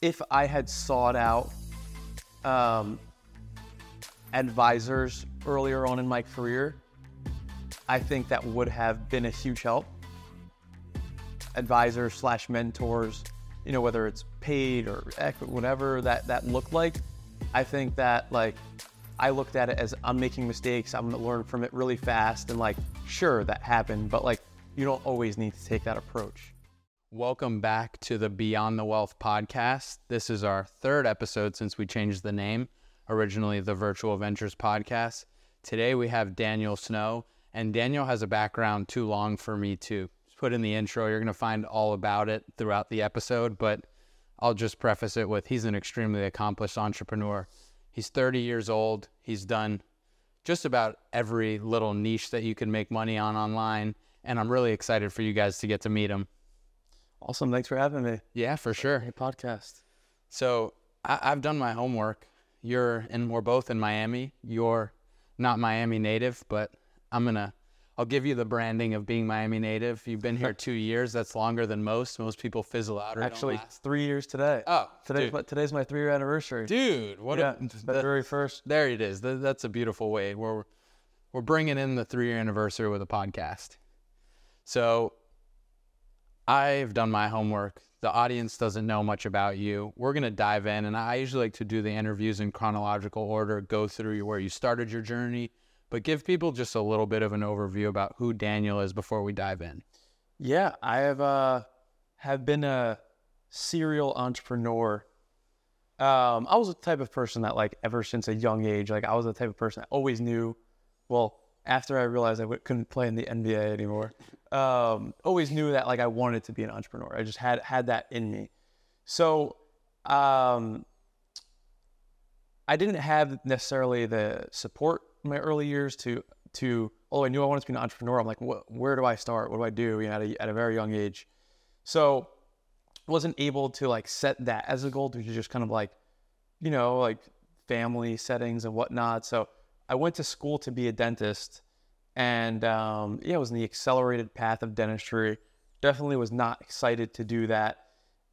if I had sought out um, advisors earlier on in my career, I think that would have been a huge help. Advisors slash mentors, you know, whether it's paid or whatever that that looked like. I think that like I looked at it as I'm making mistakes. I'm gonna learn from it really fast, and like, sure, that happened, but like, you don't always need to take that approach. Welcome back to the Beyond the Wealth podcast. This is our third episode since we changed the name, originally the Virtual Ventures podcast. Today we have Daniel Snow, and Daniel has a background too long for me to put in the intro. You're going to find all about it throughout the episode, but I'll just preface it with he's an extremely accomplished entrepreneur. He's 30 years old. He's done just about every little niche that you can make money on online, and I'm really excited for you guys to get to meet him. Awesome. Thanks for having me. Yeah, for sure. Hey, podcast. So I, have done my homework. You're and we're both in Miami. You're not Miami native, but I'm gonna I'll give you the branding of being Miami native. You've been here two years. That's longer than most. Most people fizzle out. Or Actually, three years today. Oh, today's my, today's my three year anniversary. Dude, what? Yeah, a, February first. There it is. That, that's a beautiful way. We're we're bringing in the three year anniversary with a podcast. So I've done my homework. The audience doesn't know much about you. We're going to dive in, and I usually like to do the interviews in chronological order, go through where you started your journey, but give people just a little bit of an overview about who Daniel is before we dive in. Yeah, I have uh, have been a serial entrepreneur. Um, I was the type of person that, like, ever since a young age, like, I was the type of person that always knew. Well, after I realized I w- couldn't play in the NBA anymore, um, always knew that like I wanted to be an entrepreneur. I just had had that in me. So um, I didn't have necessarily the support in my early years to to. Oh, I knew I wanted to be an entrepreneur. I'm like, where do I start? What do I do? You know, at a, at a very young age. So wasn't able to like set that as a goal to just kind of like, you know, like family settings and whatnot. So I went to school to be a dentist and um, yeah, it was in the accelerated path of dentistry. Definitely was not excited to do that.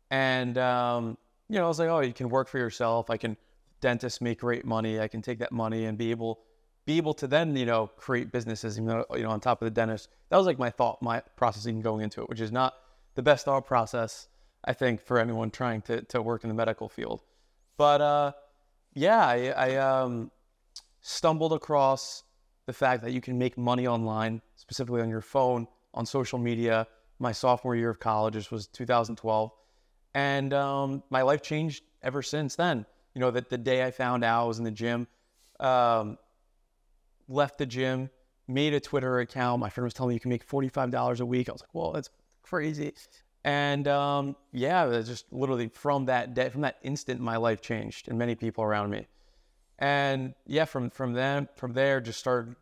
And um, you know, I was like, oh, you can work for yourself. I can dentists make great money. I can take that money and be able be able to then you know create businesses. You know, you know, on top of the dentist. That was like my thought, my processing going into it, which is not the best thought process I think for anyone trying to to work in the medical field. But uh, yeah, I, I um, stumbled across the fact that you can make money online, specifically on your phone, on social media. My sophomore year of college, this was 2012, and um, my life changed ever since then. You know, that the day I found out I was in the gym, um, left the gym, made a Twitter account. My friend was telling me you can make $45 a week. I was like, well, that's crazy. And um, yeah, just literally from that day, from that instant, my life changed, and many people around me. And yeah, from from then from there, just started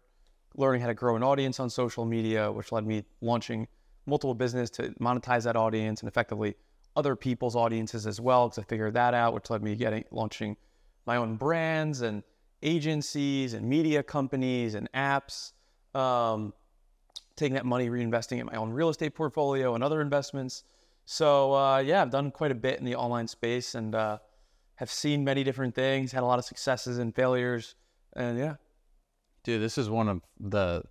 learning how to grow an audience on social media, which led me launching multiple business to monetize that audience and effectively other people's audiences as well, because I figured that out, which led me getting launching my own brands and agencies and media companies and apps. Um, taking that money, reinvesting in my own real estate portfolio and other investments. So uh, yeah, I've done quite a bit in the online space and uh, have seen many different things, had a lot of successes and failures, and yeah. Dude, this is one of the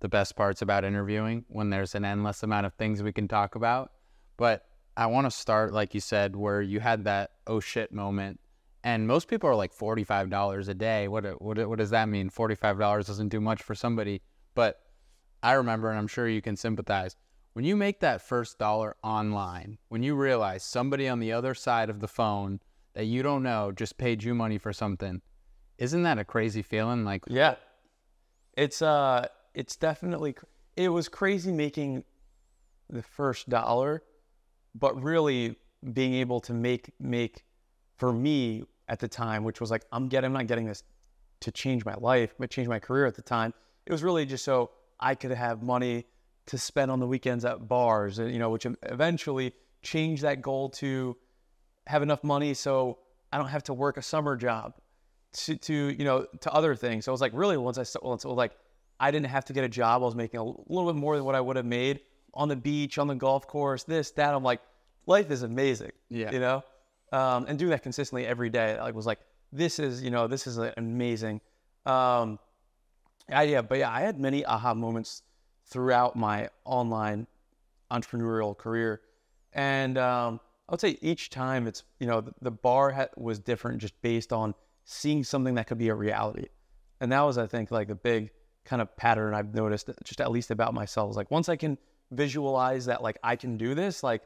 the best parts about interviewing when there's an endless amount of things we can talk about. But I want to start, like you said, where you had that oh shit moment. And most people are like forty-five dollars a day. What what what does that mean? Forty-five dollars doesn't do much for somebody, but I remember, and I'm sure you can sympathize. When you make that first dollar online, when you realize somebody on the other side of the phone that you don't know just paid you money for something. Isn't that a crazy feeling? Like, yeah, it's uh, it's definitely it was crazy making the first dollar, but really being able to make make for me at the time, which was like I'm getting I'm not getting this to change my life, but change my career at the time. It was really just so I could have money to spend on the weekends at bars, and you know, which eventually changed that goal to have enough money so I don't have to work a summer job to, to you know to other things. So I was like, really, once I once like I didn't have to get a job, I was making a little bit more than what I would have made on the beach, on the golf course, this, that. I'm like, life is amazing. Yeah. You know. um, and doing that consistently every day. Like was like this is you know this is amazing. Um, I, yeah, but yeah, I had many aha moments throughout my online entrepreneurial career, and um, I would say each time it's you know the, the bar ha- was different just based on seeing something that could be a reality, and that was I think like the big kind of pattern I've noticed just at least about myself. Is like once I can visualize that like I can do this, like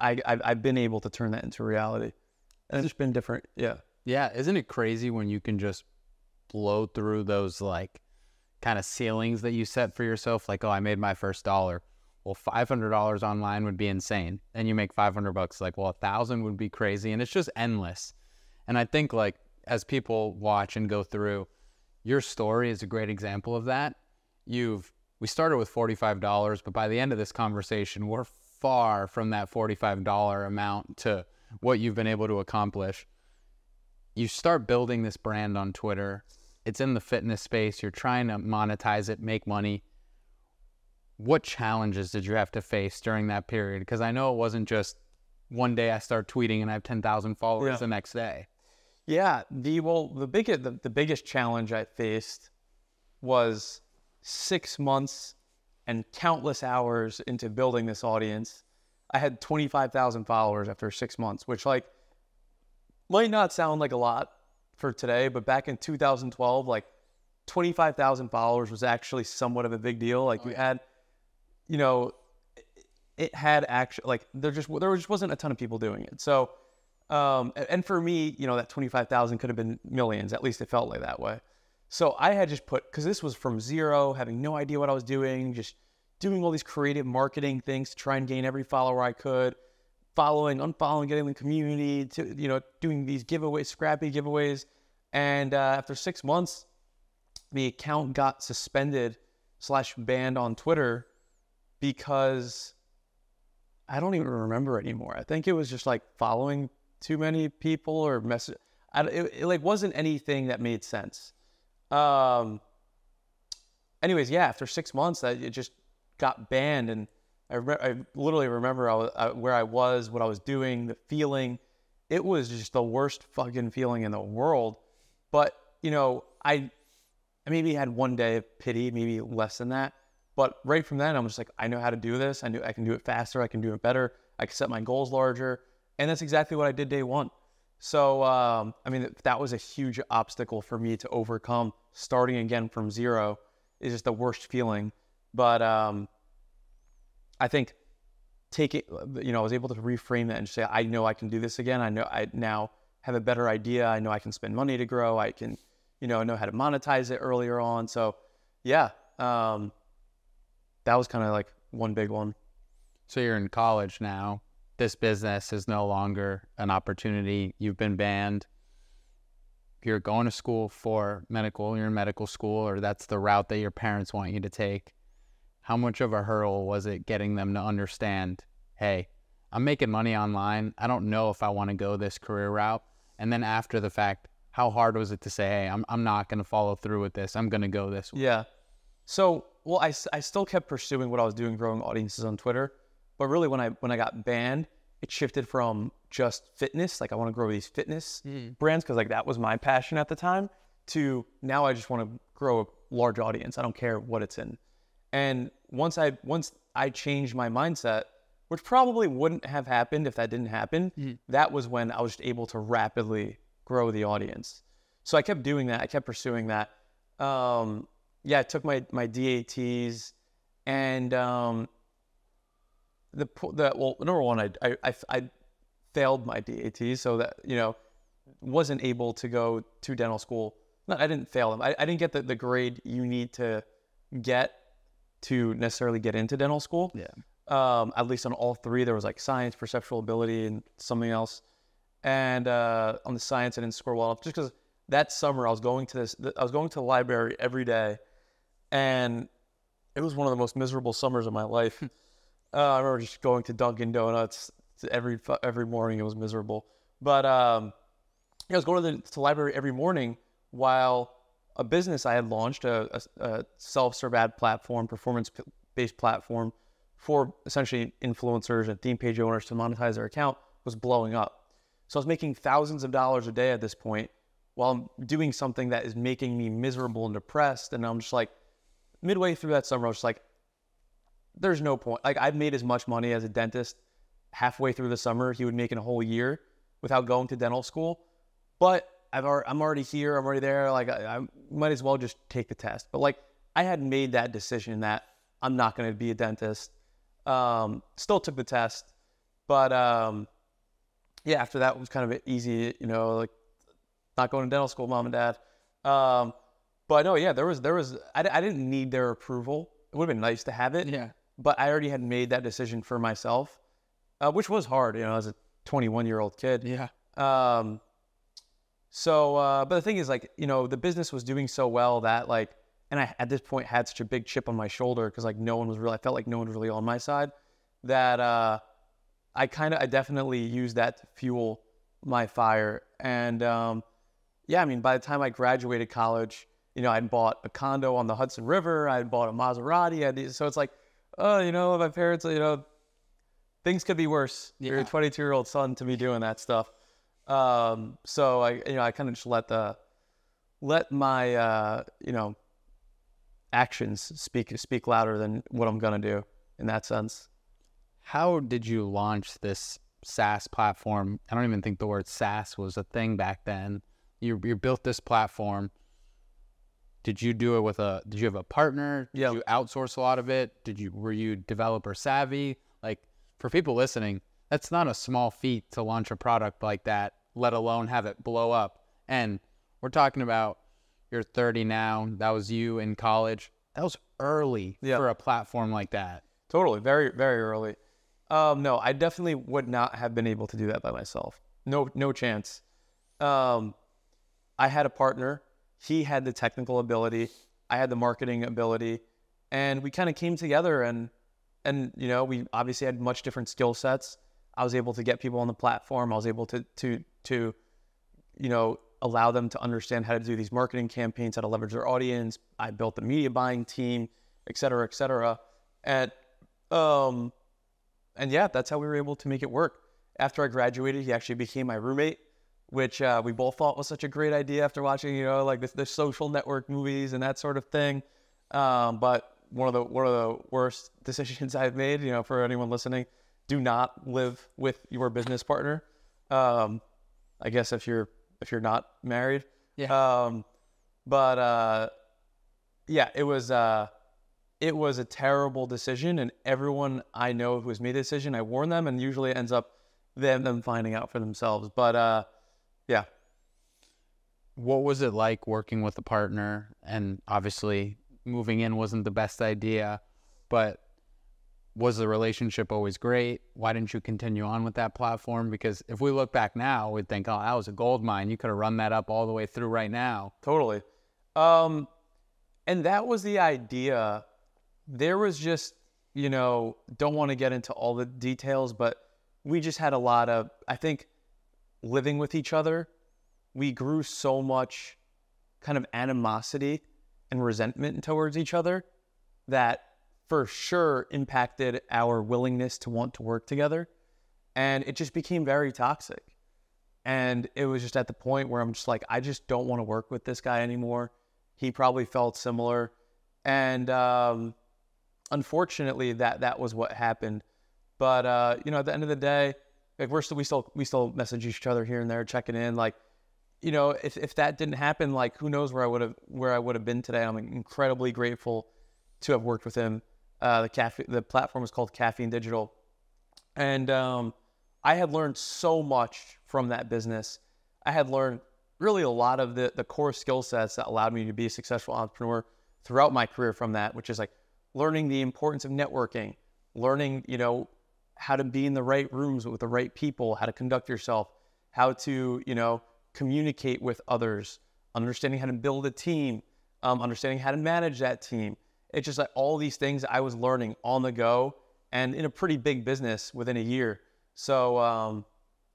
I I've, I've been able to turn that into reality, and it's just been different. Yeah. Yeah, isn't it crazy when you can just blow through those like kind of ceilings that you set for yourself? Like, oh, I made my first dollar. Well, five hundred dollars online would be insane, and you make five hundred bucks. Like, well, a thousand would be crazy, and it's just endless. And I think like as people watch and go through, your story is a great example of that. You've we started with forty five dollars, but by the end of this conversation, we're far from that forty five dollar amount to what you've been able to accomplish you start building this brand on Twitter. It's in the fitness space. You're trying to monetize it, make money. What challenges did you have to face during that period? Because I know it wasn't just one day I start tweeting and I have 10,000 followers Yeah. the next day. Yeah, the well, the biggest the, the biggest challenge I faced was six months and countless hours into building this audience. I had twenty five thousand followers after six months, which like might not sound like a lot for today, but back in 2012, like 25,000 followers was actually somewhat of a big deal. Like oh, you had, you know, it had actually like there just there just wasn't a ton of people doing it. So, um, and- for me, you know, that 25,000 could have been millions. At least it felt like that way. So I had just put because this was from zero, having no idea what I was doing, just doing all these creative marketing things to try and gain every follower I could, following, unfollowing, getting the community, to you know, doing these giveaways, scrappy giveaways, and uh, after six months, the account got suspended slash banned on Twitter because I don't even remember anymore. I think it was just like following too many people or message. I, it, it like wasn't anything that made sense. Um. Anyways, yeah, after six months, that it just got banned, and I, re- I literally remember I was, I, where I was, what I was doing, the feeling. It was just the worst fucking feeling in the world. But you know, I, I maybe had one day of pity, maybe less than that. But right from then, I'm just like, I know how to do this. I knew I can do it faster. I can do it better. I can set my goals larger, and that's exactly what I did day one. So, um, I mean, that was a huge obstacle for me to overcome. Starting again from zero is just the worst feeling. But um, I think taking, you know, I was able to reframe that and say, I know I can do this again. I know I now have a better idea. I know I can spend money to grow. I can, you know, know how to monetize it earlier on. So, yeah, um, that was kind of like one big one. So you're in college now. This business is no longer an opportunity. You've been banned. You're going to school for medical. You're in medical school, or that's the route that your parents want you to take. How much of a hurdle was it getting them to understand, hey, I'm making money online. I don't know if I want to go this career route. And then after the fact, how hard was it to say, hey, I'm, I'm not going to follow through with this. I'm going to go this way? Yeah. So, well, I still kept pursuing what I was doing, growing audiences on Twitter. But really, when I when I got banned, it shifted from just fitness, like I want to grow these fitness brands because like that was my passion at the time, to now I just want to grow a large audience. I don't care what it's in. And once I once I changed my mindset, which probably wouldn't have happened if that didn't happen, that was when I was just able to rapidly grow the audience. So I kept doing that. I kept pursuing that. Um, yeah, I took my my DATs, and um, the the well, number one, I I I, I failed my DATs, so that you know wasn't able to go to dental school. No, I didn't fail them. I, I didn't get the, the grade you need to get to necessarily get into dental school. Yeah. Um, at least on all three, there was like science, perceptual ability, and something else. And uh, on the science, I didn't score well enough just because that summer I was going to this. I was going to the library every day, and it was one of the most miserable summers of my life. uh, I remember just going to Dunkin' Donuts every every morning. It was miserable, but um, I was going to the, to the library every morning while a business I had launched, a, a, a self-serve ad platform, performance-based platform for essentially influencers and theme page owners to monetize their account, was blowing up. So I was making thousands of dollars a day at this point while I'm doing something that is making me miserable and depressed. And I'm just like, midway through that summer, I was just like, there's no point. Like I've made as much money as a dentist halfway through the summer he would make in a whole year without going to dental school. But I've already, I'm already here. I'm already there. Like I, I might as well just take the test. But like I had made that decision that I'm not going to be a dentist. Um, still took the test, but um, yeah, after that was kind of easy. You know, like not going to dental school, mom and dad. Um, but no, yeah, there was there was I, I didn't need their approval. It would have been nice to have it. Yeah. But I already had made that decision for myself, uh, which was hard, you know, as a 21 year old kid. Yeah. Um, so, uh, but the thing is, like, you know, the business was doing so well that, like, and I at this point had such a big chip on my shoulder because, like, no one was really, I felt like no one was really on my side that uh, I kind of, I definitely used that to fuel my fire. And um, yeah, I mean, by the time I graduated college, you know, I'd bought a condo on the Hudson River, I'd bought a Maserati. I'd, so it's like, oh, you know, my parents, you know, things could be worse. Yeah. You're a 22 year old son to be doing that stuff. Um, so I, you know, I kind of just let the, let my, uh, you know, actions speak speak louder than what I'm gonna do in that sense. How did you launch this SaaS platform? I don't even think the word SaaS was a thing back then. You you built this platform. Did you do it with a? Did you have a partner? Did yeah. you outsource a lot of it? Did you were you developer savvy? Like for people listening, that's not a small feat to launch a product like that let alone have it blow up. And we're talking about you're 30 now. That was you in college. That was early yeah. for a platform like that. Totally, very very early. Um, no, I definitely would not have been able to do that by myself. No, no chance. Um, I had a partner. He had the technical ability. I had the marketing ability, and we kind of came together. And and you know, we obviously had much different skill sets. I was able to get people on the platform. I was able to to to, you know, allow them to understand how to do these marketing campaigns, how to leverage their audience. I built the media buying team, et cetera, et cetera. And, um, and yeah, that's how we were able to make it work. After I graduated, he actually became my roommate, which uh, we both thought was such a great idea after watching, you know, like the, the social network movies and that sort of thing. Um, but one of the one of the worst decisions I've made, you know, for anyone listening, do not live with your business partner. Um, I guess if you're if you're not married. Yeah. Um, but uh, yeah, it was uh, it was a terrible decision, and everyone I know who has made a decision, I warn them, and usually it ends up them them finding out for themselves. But uh, yeah. What was it like working with a partner? And obviously, moving in wasn't the best idea, but was the relationship always great? Why didn't you continue on with that platform? Because if we look back now, we'd think, oh, that was a gold mine. You could have run that up all the way through right now. Totally. Um, and that was the idea. There was just, you know, don't want to get into all the details, but we just had a lot of, I think, living with each other, we grew so much kind of animosity and resentment towards each other that for sure impacted our willingness to want to work together. And it just became very toxic. And it was just at the point where I'm just like, I just don't want to work with this guy anymore. He probably felt similar. And um, unfortunately, that that was what happened. But uh, you know, at the end of the day, like we're still we still we still message each other here and there, checking in. Like, you know, if if that didn't happen, like who knows where I would have where I would have been today. I'm incredibly grateful to have worked with him uh, the cafe, the platform is called Caffeine Digital, and um, I had learned so much from that business. I had learned really a lot of the the core skill sets that allowed me to be a successful entrepreneur throughout my career. From that, which is like learning the importance of networking, learning you know how to be in the right rooms with the right people, how to conduct yourself, how to you know communicate with others, understanding how to build a team, um, understanding how to manage that team it's just like all these things I was learning on the go and in a pretty big business within a year. So um,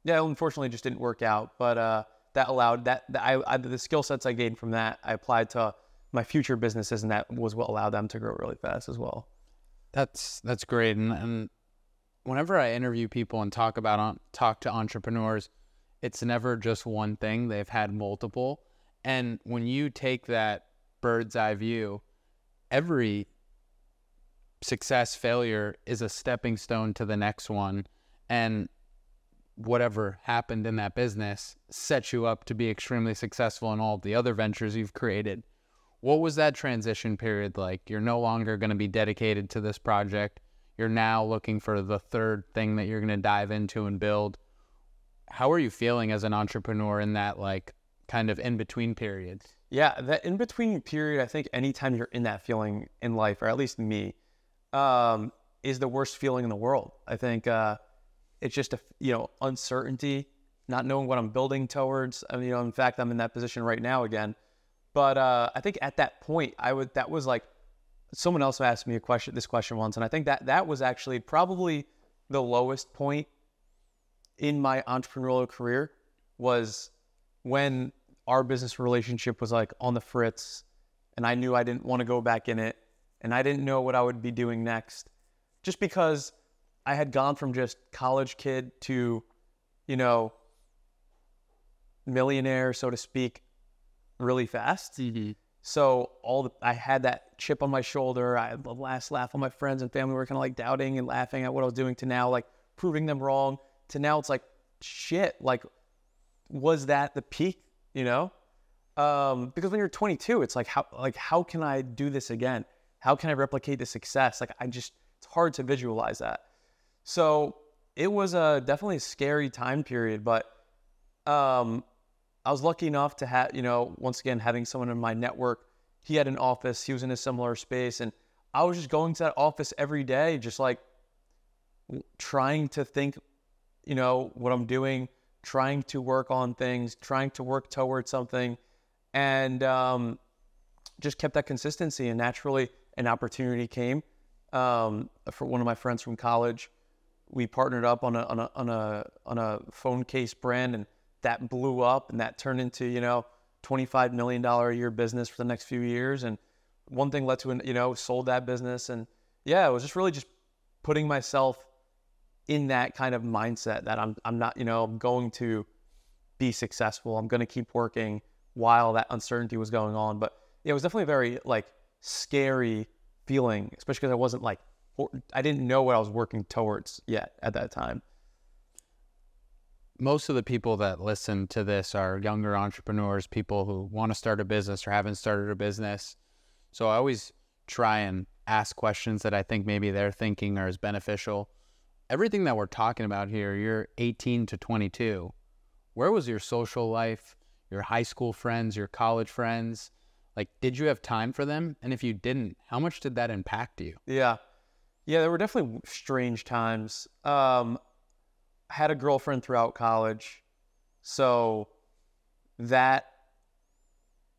yeah, unfortunately, it just didn't work out. But uh, that allowed that, that I, I, the skill sets I gained from that I applied to my future businesses, and that was what allowed them to grow really fast as well. That's that's great. And, and whenever I interview people and talk about talk to entrepreneurs, it's never just one thing. They've had multiple. And when you take that bird's eye view, every success, failure is a stepping stone to the next one. And whatever happened in that business sets you up to be extremely successful in all the other ventures you've created. What was that transition period like? You're no longer going to be dedicated to this project. You're now looking for the third thing that you're going to dive into and build. How are you feeling as an entrepreneur in that like kind of in between period? Yeah, that in between period, I think anytime you're in that feeling in life, or at least me, um, is the worst feeling in the world. I think uh, it's just a you know uncertainty, not knowing what I'm building towards. I mean, you know, in fact, I'm in that position right now again. But uh, I think at that point, I would that was like someone else asked me a question, this question once, and I think that that was actually probably the lowest point in my entrepreneurial career was when our business relationship was like on the fritz, and I knew I didn't want to go back in it, and I didn't know what I would be doing next, just because I had gone from just college kid to, you know, millionaire, so to speak, really fast. Mm-hmm. So all the, I had that chip on my shoulder. I had the last laugh on my friends and family were kind of like doubting and laughing at what I was doing to now like proving them wrong. To now it's like shit. Like was that the peak? You know? Um, because when you're 22, it's like how like how can I do this again? How can I replicate the success? Like I just it's hard to visualize that. So it was a definitely a scary time period, but um, I was lucky enough to have, you know, once again, having someone in my network. He had an office, he was in a similar space. And I was just going to that office every day, just like trying to think, you know, what I'm doing, trying to work on things, trying to work towards something. And um, just kept that consistency. And naturally, an opportunity came um, for one of my friends from college. We partnered up on a, on a, on a, on a phone case brand and that blew up and that turned into, you know, $25 million a year business for the next few years. And one thing led to, an, you know, sold that business. And yeah, it was just really just putting myself in that kind of mindset that I'm, I'm not, you know, I'm going to be successful. I'm going to keep working while that uncertainty was going on. But yeah, it was definitely a very like scary feeling, especially because I wasn't like, I didn't know what I was working towards yet at that time most of the people that listen to this are younger entrepreneurs, people who want to start a business or haven't started a business. So I always try and ask questions that I think maybe they're thinking are as beneficial. Everything that we're talking about here, you're 18 to 22. Where was your social life, your high school friends, your college friends? Like, did you have time for them? And if you didn't, how much did that impact you? Yeah. Yeah, there were definitely strange times. Um, had a girlfriend throughout college. So that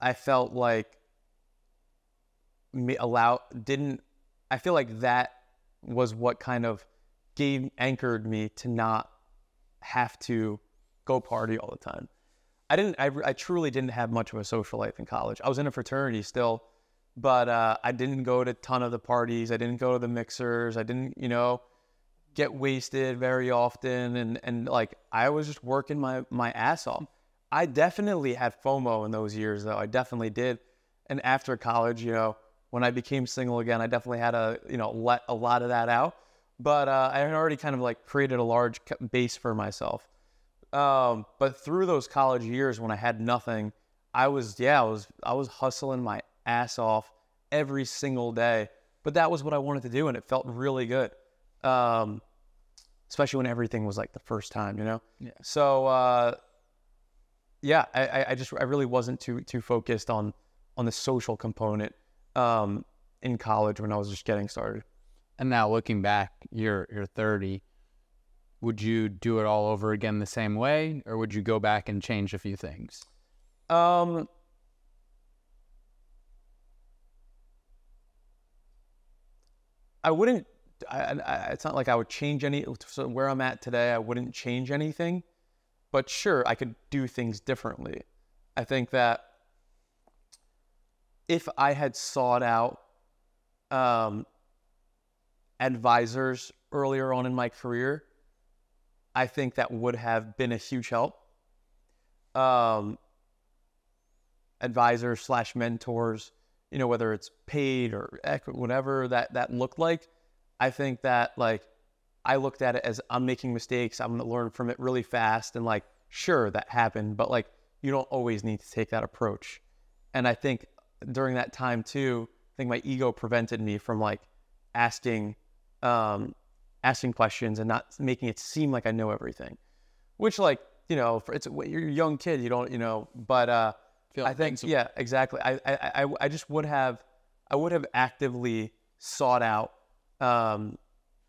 I felt like me allow didn't I feel like that was what kind of gave anchored me to not have to go party all the time. I didn't I, I truly didn't have much of a social life in college. I was in a fraternity still, but uh, I didn't go to a ton of the parties. I didn't go to the mixers. I didn't, you know, get wasted very often and and like I was just working my my ass off. I definitely had FOMO in those years though. I definitely did. And after college, you know, when I became single again, I definitely had to, you know, let a lot of that out. But uh, I had already kind of like created a large base for myself. Um, but through those college years when I had nothing, I was yeah, I was I was hustling my ass off every single day. But that was what I wanted to do, and it felt really good. Um, especially when everything was like the first time, you know? Yeah. So, uh, yeah, I, I just, I really wasn't too, too focused on, on the social component, um, in college when I was just getting started. And now looking back, you're, you're 30. Would you do it all over again the same way, or would you go back and change a few things? Um, I wouldn't I, I, it's not like I would change any. So where I'm at today, I wouldn't change anything, but sure, I could do things differently. I think that if I had sought out um, advisors earlier on in my career, I think that would have been a huge help. um, advisors slash mentors, you know, whether it's paid or whatever that that looked like, I think that like I looked at it as I'm making mistakes. I'm gonna learn from it really fast, and like sure that happened, but like you don't always need to take that approach. And I think during that time too, I think my ego prevented me from like asking um, asking questions and not making it seem like I know everything, which like you know for, it's you're a young kid, you don't you know, but uh, Feel I think yeah, exactly. I, I I I just would have I would have actively sought out um,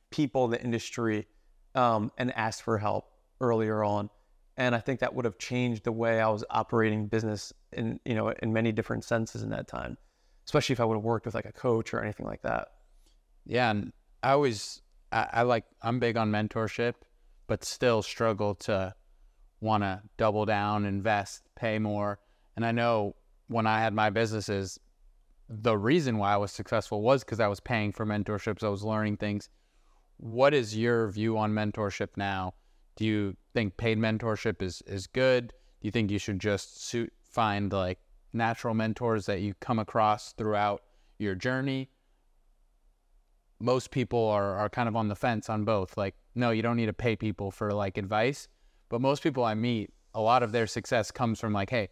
people in the industry um, and asked for help earlier on, and I think that would have changed the way I was operating business in you know in many different senses in that time, especially if I would have worked with like a coach or anything like that. Yeah, and I always I, I like I'm big on mentorship, but still struggle to want to double down, invest, pay more. And I know when I had my businesses, the reason why I was successful was because I was paying for mentorships. I was learning things. What is your view on mentorship now? Do you think paid mentorship is is good? Do you think you should just suit, find like natural mentors that you come across throughout your journey? most people are, are kind of on the fence on both. Like, no, you don't need to pay people for like advice. But most people I meet, a lot of their success comes from like, hey,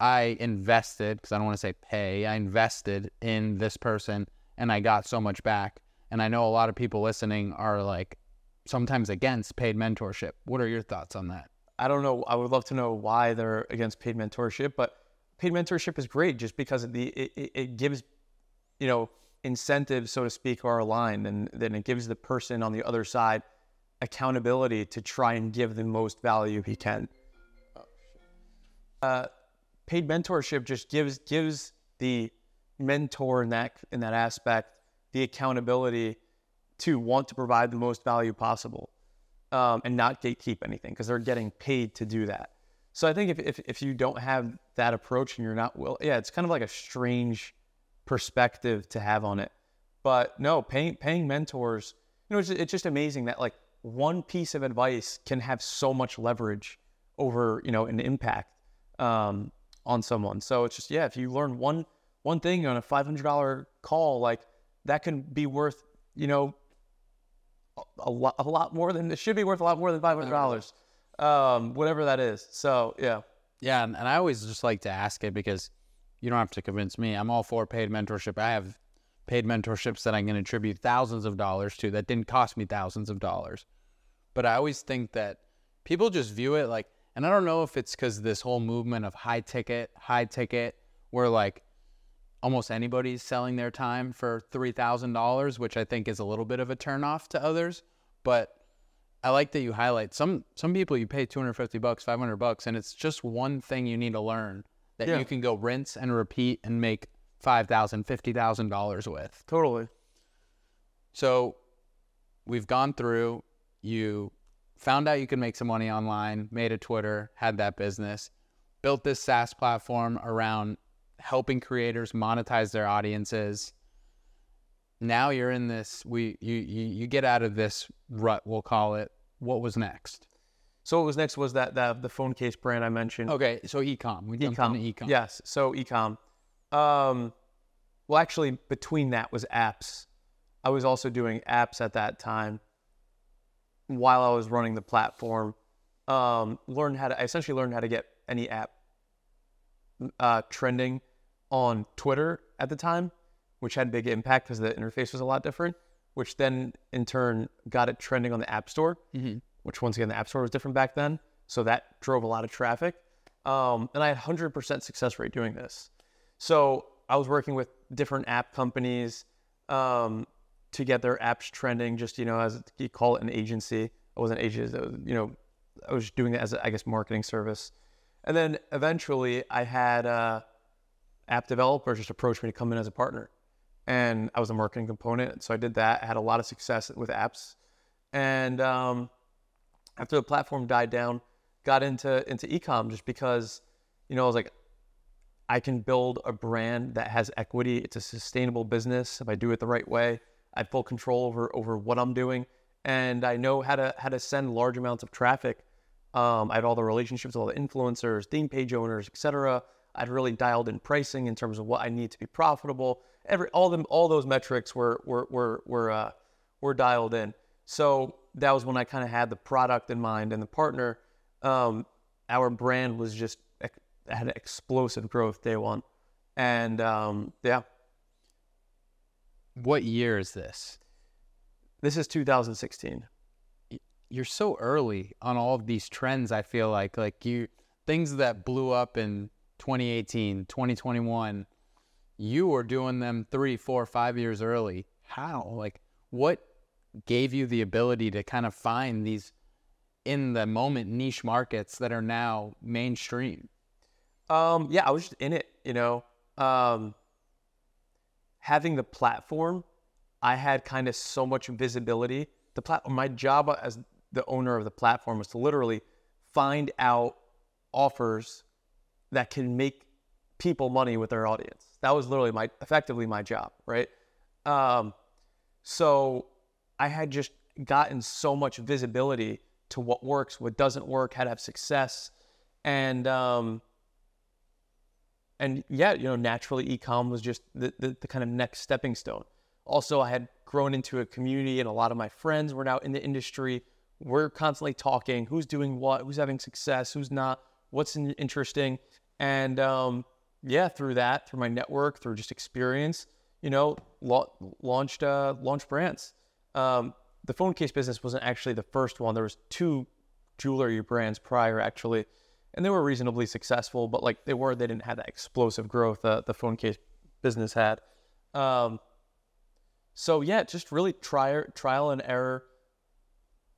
I invested, because I don't want to say pay, I invested in this person and I got so much back. And I know a lot of people listening are like sometimes against paid mentorship. What are your thoughts on that? I don't know. I would love to know why they're against paid mentorship, but paid mentorship is great just because the it, it, gives, you know, incentives, so to speak, are aligned, and then it gives the person on the other side accountability to try and give the most value he can. Uh, paid mentorship just gives gives the mentor in that in that aspect the accountability to want to provide the most value possible um, and not gatekeep anything because they're getting paid to do that. So I think if, if, if you don't have that approach and you're not will, yeah, it's kind of like a strange perspective to have on it. But no, paying paying mentors, you know, it's, it's just amazing that like one piece of advice can have so much leverage over you know an impact um, on someone. So it's just yeah, if you learn one one thing on a five hundred dollar call, like that can be worth you know a, a lot a lot more than it should be worth a lot more than five hundred dollars, um, whatever that is. So yeah, Yeah, and, and I always just like to ask it because you don't have to convince me. I'm all for paid mentorship. I have paid mentorships that I can attribute thousands of dollars to that didn't cost me thousands of dollars. But I always think that people just view it like, and I don't know if it's because this whole movement of high ticket, high ticket, where like almost anybody's selling their time for $3,000, which I think is a little bit of a turnoff to others. But I like that you highlight some some people you pay 250 bucks, 500 bucks and it's just one thing you need to learn that Yeah. you can go rinse and repeat and make $5,000, $50,000 with. totally. So we've gone through, you found out you could make some money online, made a Twitter, had that business, built this SaaS platform around helping creators monetize their audiences. Now you're in this we you you, you get out of this rut, we'll call it. What was next? So what was next was that that the phone case brand I mentioned. Okay, so ecom. We jumped ecom. into ecom. Yes. So ecom. Um, well, actually, between that was apps. I was also doing apps at that time while I was running the platform. Um, learned how to. I essentially learned how to get any app uh, trending on Twitter at the time, which had big impact because the interface was a lot different. Which then in turn got it trending on the App Store Mhm. which once again the app store was different back then so that drove a lot of traffic um, and i had 100% success rate doing this so i was working with different app companies um, to get their apps trending just you know as you call it an agency. I wasn't agency was, you know i was doing it as a, i guess marketing service. And then eventually i had uh, app developers just approach me to come in as a partner. And i was a marketing component so i did that. I had a lot of success with apps. And um, after the platform died down, got into into ecom just because, you know, I was like, I can build a brand that has equity. It's a sustainable business if I do it the right way. I have full control over over what I'm doing, and I know how to how to send large amounts of traffic Um, I had all the relationships all the influencers, theme page owners, etc. I'd really dialed in pricing in terms of what I need to be profitable. Every all them all those metrics were were were were uh, were dialed in. So that was when I kind of had the product in mind and the partner. Um, our brand was just had explosive growth day one, and um, yeah. What year is this? This is 2016. You're so early on all of these trends. I feel like like you things that blew up in 2018, 2021. You were doing them three, four, five years early. How? Like, what gave you the ability to kind of find these in the moment niche markets that are now mainstream? Um, yeah, I was just in it, you know. Um, having the platform, I had kind of so much visibility. The platform, my job as the owner of the platform was to literally find out offers that can make people money with their audience. That was literally my effectively my job, right? Um, so I had just gotten so much visibility to what works, what doesn't work, how to have success, and um, and yeah, you know, naturally, ecom was just the, the, the kind of next stepping stone. Also, I had grown into a community, and a lot of my friends were now in the industry. We're constantly talking: who's doing what, who's having success, who's not, what's interesting, and um, yeah, through that, through my network, through just experience, you know, la- launched uh, launched brands. Um, the phone case business wasn't actually the first one. There was two jewelry brands prior, actually, and they were reasonably successful. But like they were, they didn't have that explosive growth that the phone case business had. Um, so yeah, just really try, trial and error,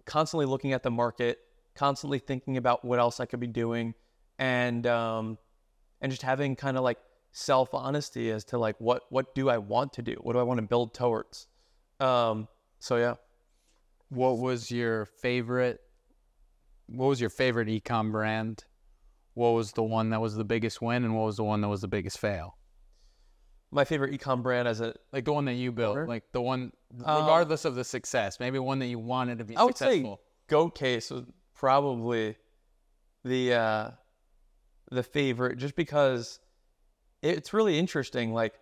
constantly looking at the market, constantly thinking about what else I could be doing, and um, and just having kind of like self honesty as to like what what do I want to do? What do I want to build towards? Um, so yeah. What was your favorite? What was your favorite ecom brand? What was the one that was the biggest win, and what was the one that was the biggest fail? My favorite ecom brand as a like the one that you built, like the one uh, regardless of the success, maybe one that you wanted to be I successful. Would say Goat Case was probably the uh, the favorite, just because it's really interesting. Like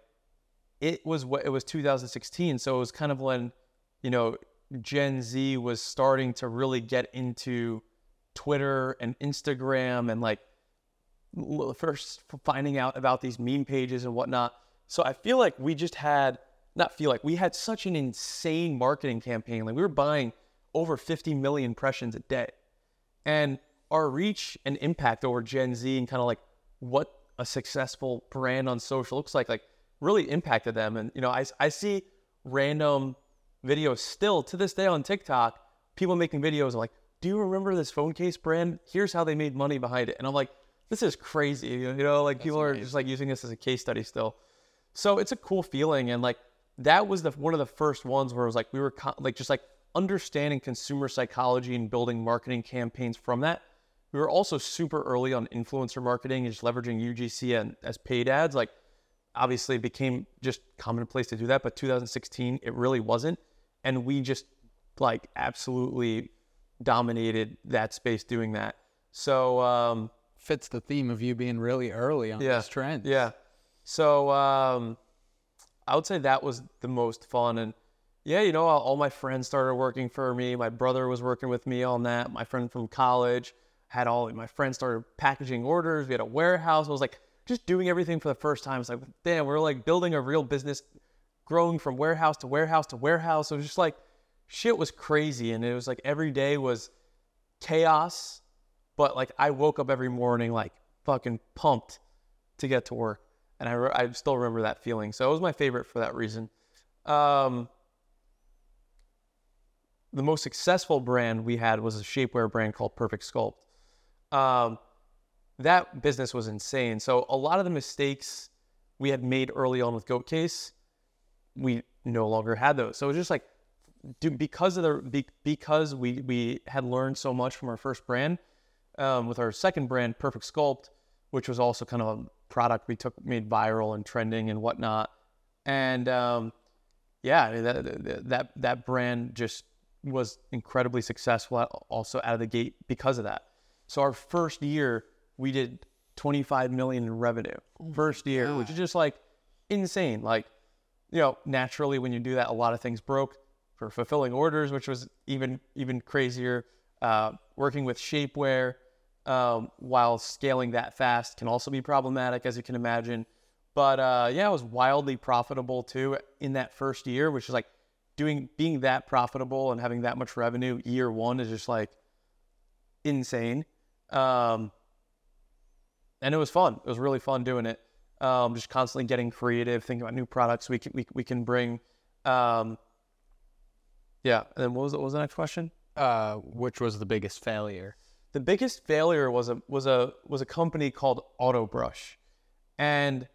it was what it was 2016, so it was kind of when you know Gen Z was starting to really get into Twitter and Instagram and like first finding out about these meme pages and whatnot. So I feel like we just had, not feel like, we had such an insane marketing campaign. Like we were buying over 50 million impressions a day. And our reach and impact over Gen Z and kind of like what a successful brand on social looks like, like really impacted them. And, you know, I, I see random videos still to this day on TikTok, people making videos like, do you remember this phone case brand? Here's how they made money behind it. And I'm like, this is crazy. You know, like That's people amazing. are just like using this as a case study still. So it's a cool feeling. And like, that was the one of the first ones where it was like, we were like, just like understanding consumer psychology and building marketing campaigns from that. We were also super early on influencer marketing and just leveraging UGC and as paid ads. Like, obviously, it became just commonplace to do that. But 2016, it really wasn't and we just like absolutely dominated that space doing that. So um, fits the theme of you being really early on yeah, this trend. Yeah. So um, I would say that was the most fun, and yeah, you know, all my friends started working for me. My brother was working with me on that. My friend from college had all my friends started packaging orders. We had a warehouse. I was like just doing everything for the first time. It's like, damn, we're like building a real business growing from warehouse to warehouse to warehouse. It was just like shit was crazy, and it was like every day was chaos. But like I woke up every morning like fucking pumped to get to work, and I I still remember that feeling. So it was my favorite for that reason. Um, the most successful brand we had was a shapewear brand called Perfect Sculpt. Um, that business was insane. So a lot of the mistakes we had made early on with Goat Case we no longer had those. So it was just like, do, because of the be, because we we had learned so much from our first brand, um, with our second brand, Perfect Sculpt, which was also kind of a product we took made viral and trending and whatnot, and um, yeah, that, that that brand just was incredibly successful also out of the gate because of that. So our first year, we did 25 million in revenue. First year, which is just like insane. Like, you know, naturally when you do that, a lot of things broke for fulfilling orders, which was even even crazier. Uh, working with shapewear um, while scaling that fast can also be problematic, as you can imagine. But uh, yeah, it was wildly profitable too in that first year, which is like doing being that profitable and having that much revenue year one is just like insane. Um, and it was fun. It was really fun doing it. Um, just constantly getting creative, thinking about new products we can we, we can bring. Um, yeah. And then what was the, what was the next question? Uh, which was the biggest failure? The biggest failure was a was a was a company called Autobrush, and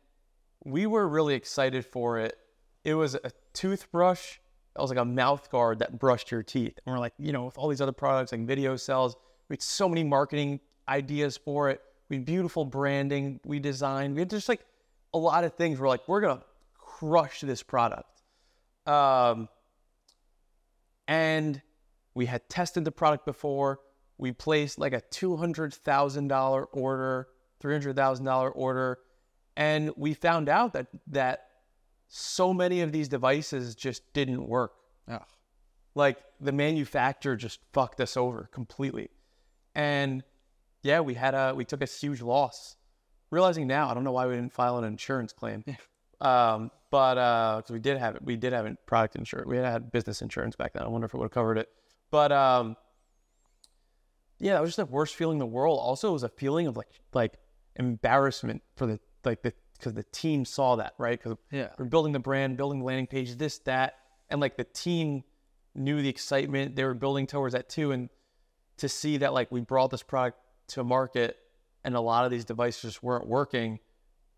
we were really excited for it. It was a toothbrush. It was like a mouth guard that brushed your teeth. And we're like, you know, with all these other products like video cells, we had so many marketing ideas for it. We had beautiful branding. We designed. We had just like a lot of things. We're like, we're gonna crush this product. Um, and we had tested the product before. We placed like a two hundred thousand dollar order, three hundred thousand dollar order, and we found out that that so many of these devices just didn't work. Ugh. Like the manufacturer just fucked us over completely. And yeah, we had a we took a huge loss. Realizing now, I don't know why we didn't file an insurance claim. Um, but because we did have it, we did have a product insurance. We had had business insurance back then. I wonder if it would have covered it. But um, yeah, that was just the worst feeling in the world. Also, it was a feeling of like like embarrassment for the like the because the team saw that right because Yeah. we're building the brand, building the landing page, this that, and like the team knew the excitement they were building towards that too, and to see that like we brought this product to market and a lot of these devices just weren't working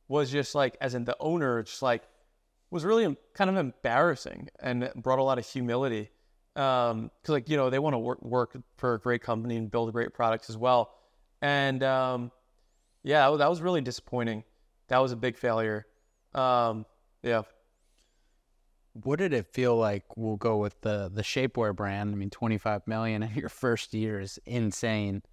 was just like as in the owner just like was really kind of embarrassing and it brought a lot of humility um because like you know they want to work work for a great company and build great products as well and um yeah that was, really disappointing that was a big failure um yeah What did it feel like? We'll go with the the shapewear brand. I mean, 25 million in your first year is insane.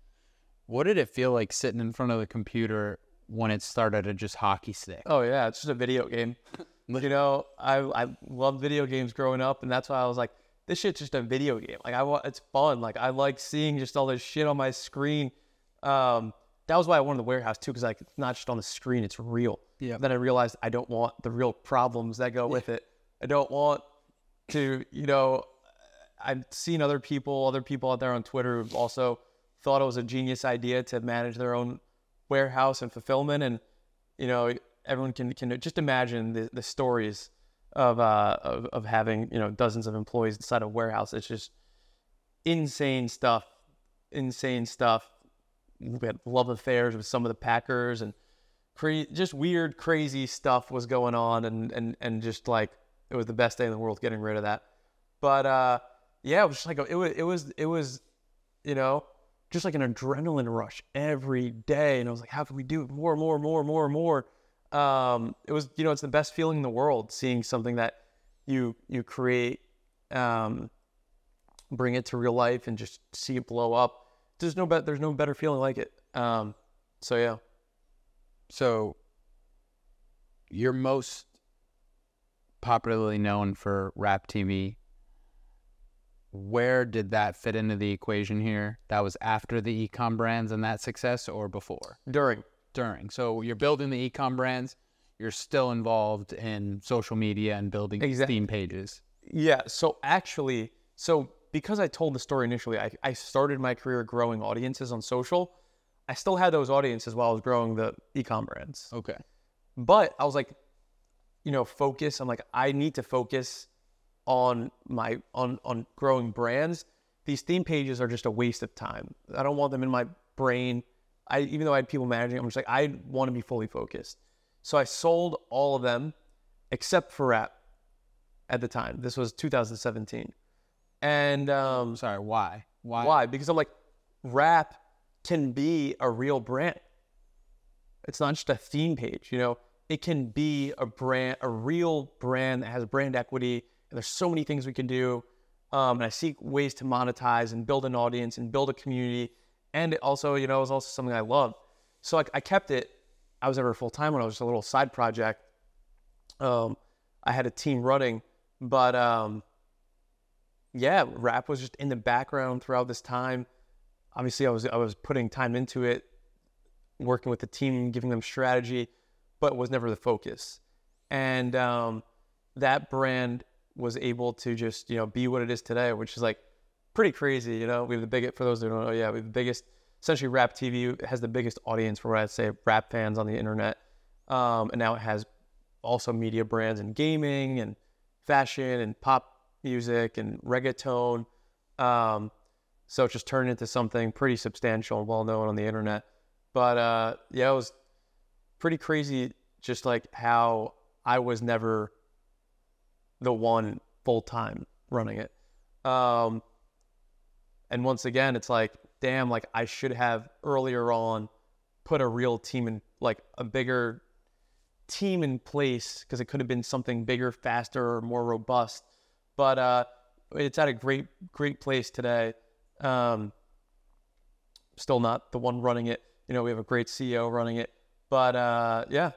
What did it feel like sitting in front of the computer when it started to just hockey stick? Oh yeah, it's just a video game. you know, I I loved video games growing up, and that's why I was like, this shit's just a video game. Like I want, it's fun. Like I like seeing just all this shit on my screen. Um, that was why I wanted the warehouse too, because like it's not just on the screen; it's real. Yeah. Then I realized I don't want the real problems that go with it. I don't want to, you know, I've seen other people, other people out there on Twitter who've also thought it was a genius idea to manage their own warehouse and fulfillment. And, you know, everyone can, can just imagine the, the stories of, uh, of, of having, you know, dozens of employees inside a warehouse. It's just insane stuff, insane stuff. We had love affairs with some of the Packers and cra- just weird, crazy stuff was going on. And, and, and just like, it was the best day in the world getting rid of that. But, uh, yeah, it was just like, a, it was, it was, it was, you know, just like an adrenaline rush every day. And I was like, how can we do it more, and more, and more, and more, and more? Um, it was, you know, it's the best feeling in the world seeing something that you you create, um, bring it to real life and just see it blow up. There's no bet. There's no better feeling like it. Um, so yeah. So, you're most popularly known for Rap TV. Where did that fit into the equation here? That was after the ecom brands and that success, or before? During. During. So you're building the ecom brands. You're still involved in social media and building Exact- theme pages. Yeah. So actually, so because I told the story initially, I, I started my career growing audiences on social. I still had those audiences while I was growing the ecom brands. Okay. But I was like, you know, focus. I'm like, I need to focus on my on on growing brands. These theme pages are just a waste of time. I don't want them in my brain. I even though I had people managing, I'm just like, I want to be fully focused. So I sold all of them except for rap at the time. This was 2017. And um, Sorry. Why? Why? why? Because I'm like, rap can be a real brand. It's not just a theme page, you know. It can be a brand, a real brand that has brand equity. And there's so many things we can do. Um, and I seek ways to monetize and build an audience and build a community. And it also, you know, it was also something I loved. So like I kept it. I was never full time when I was just a little side project. Um, I had a team running, but um, yeah, rap was just in the background throughout this time. Obviously, I was I was putting time into it, working with the team, giving them strategy, but was never the focus. And um, that brand was able to just you know be what it is today, which is like pretty crazy. You know, we have the biggest for those who don't know. Yeah, we have the biggest. Essentially, Rap TV has the biggest audience for what I'd say rap fans on the internet, um, and now it has also media brands and gaming and fashion and pop music and reggaeton. Um, so it just turned into something pretty substantial and well known on the internet. But uh, yeah, it was pretty crazy just like how I was never the one full time running it. Um, and once again, it's like, damn, like I should have earlier on put a real team in, like a bigger team in place because it could have been something bigger, faster, or more robust. But uh, it's at a great, great place today. Um, still not the one running it. You know, we have a great CEO running it. But uh, yeah,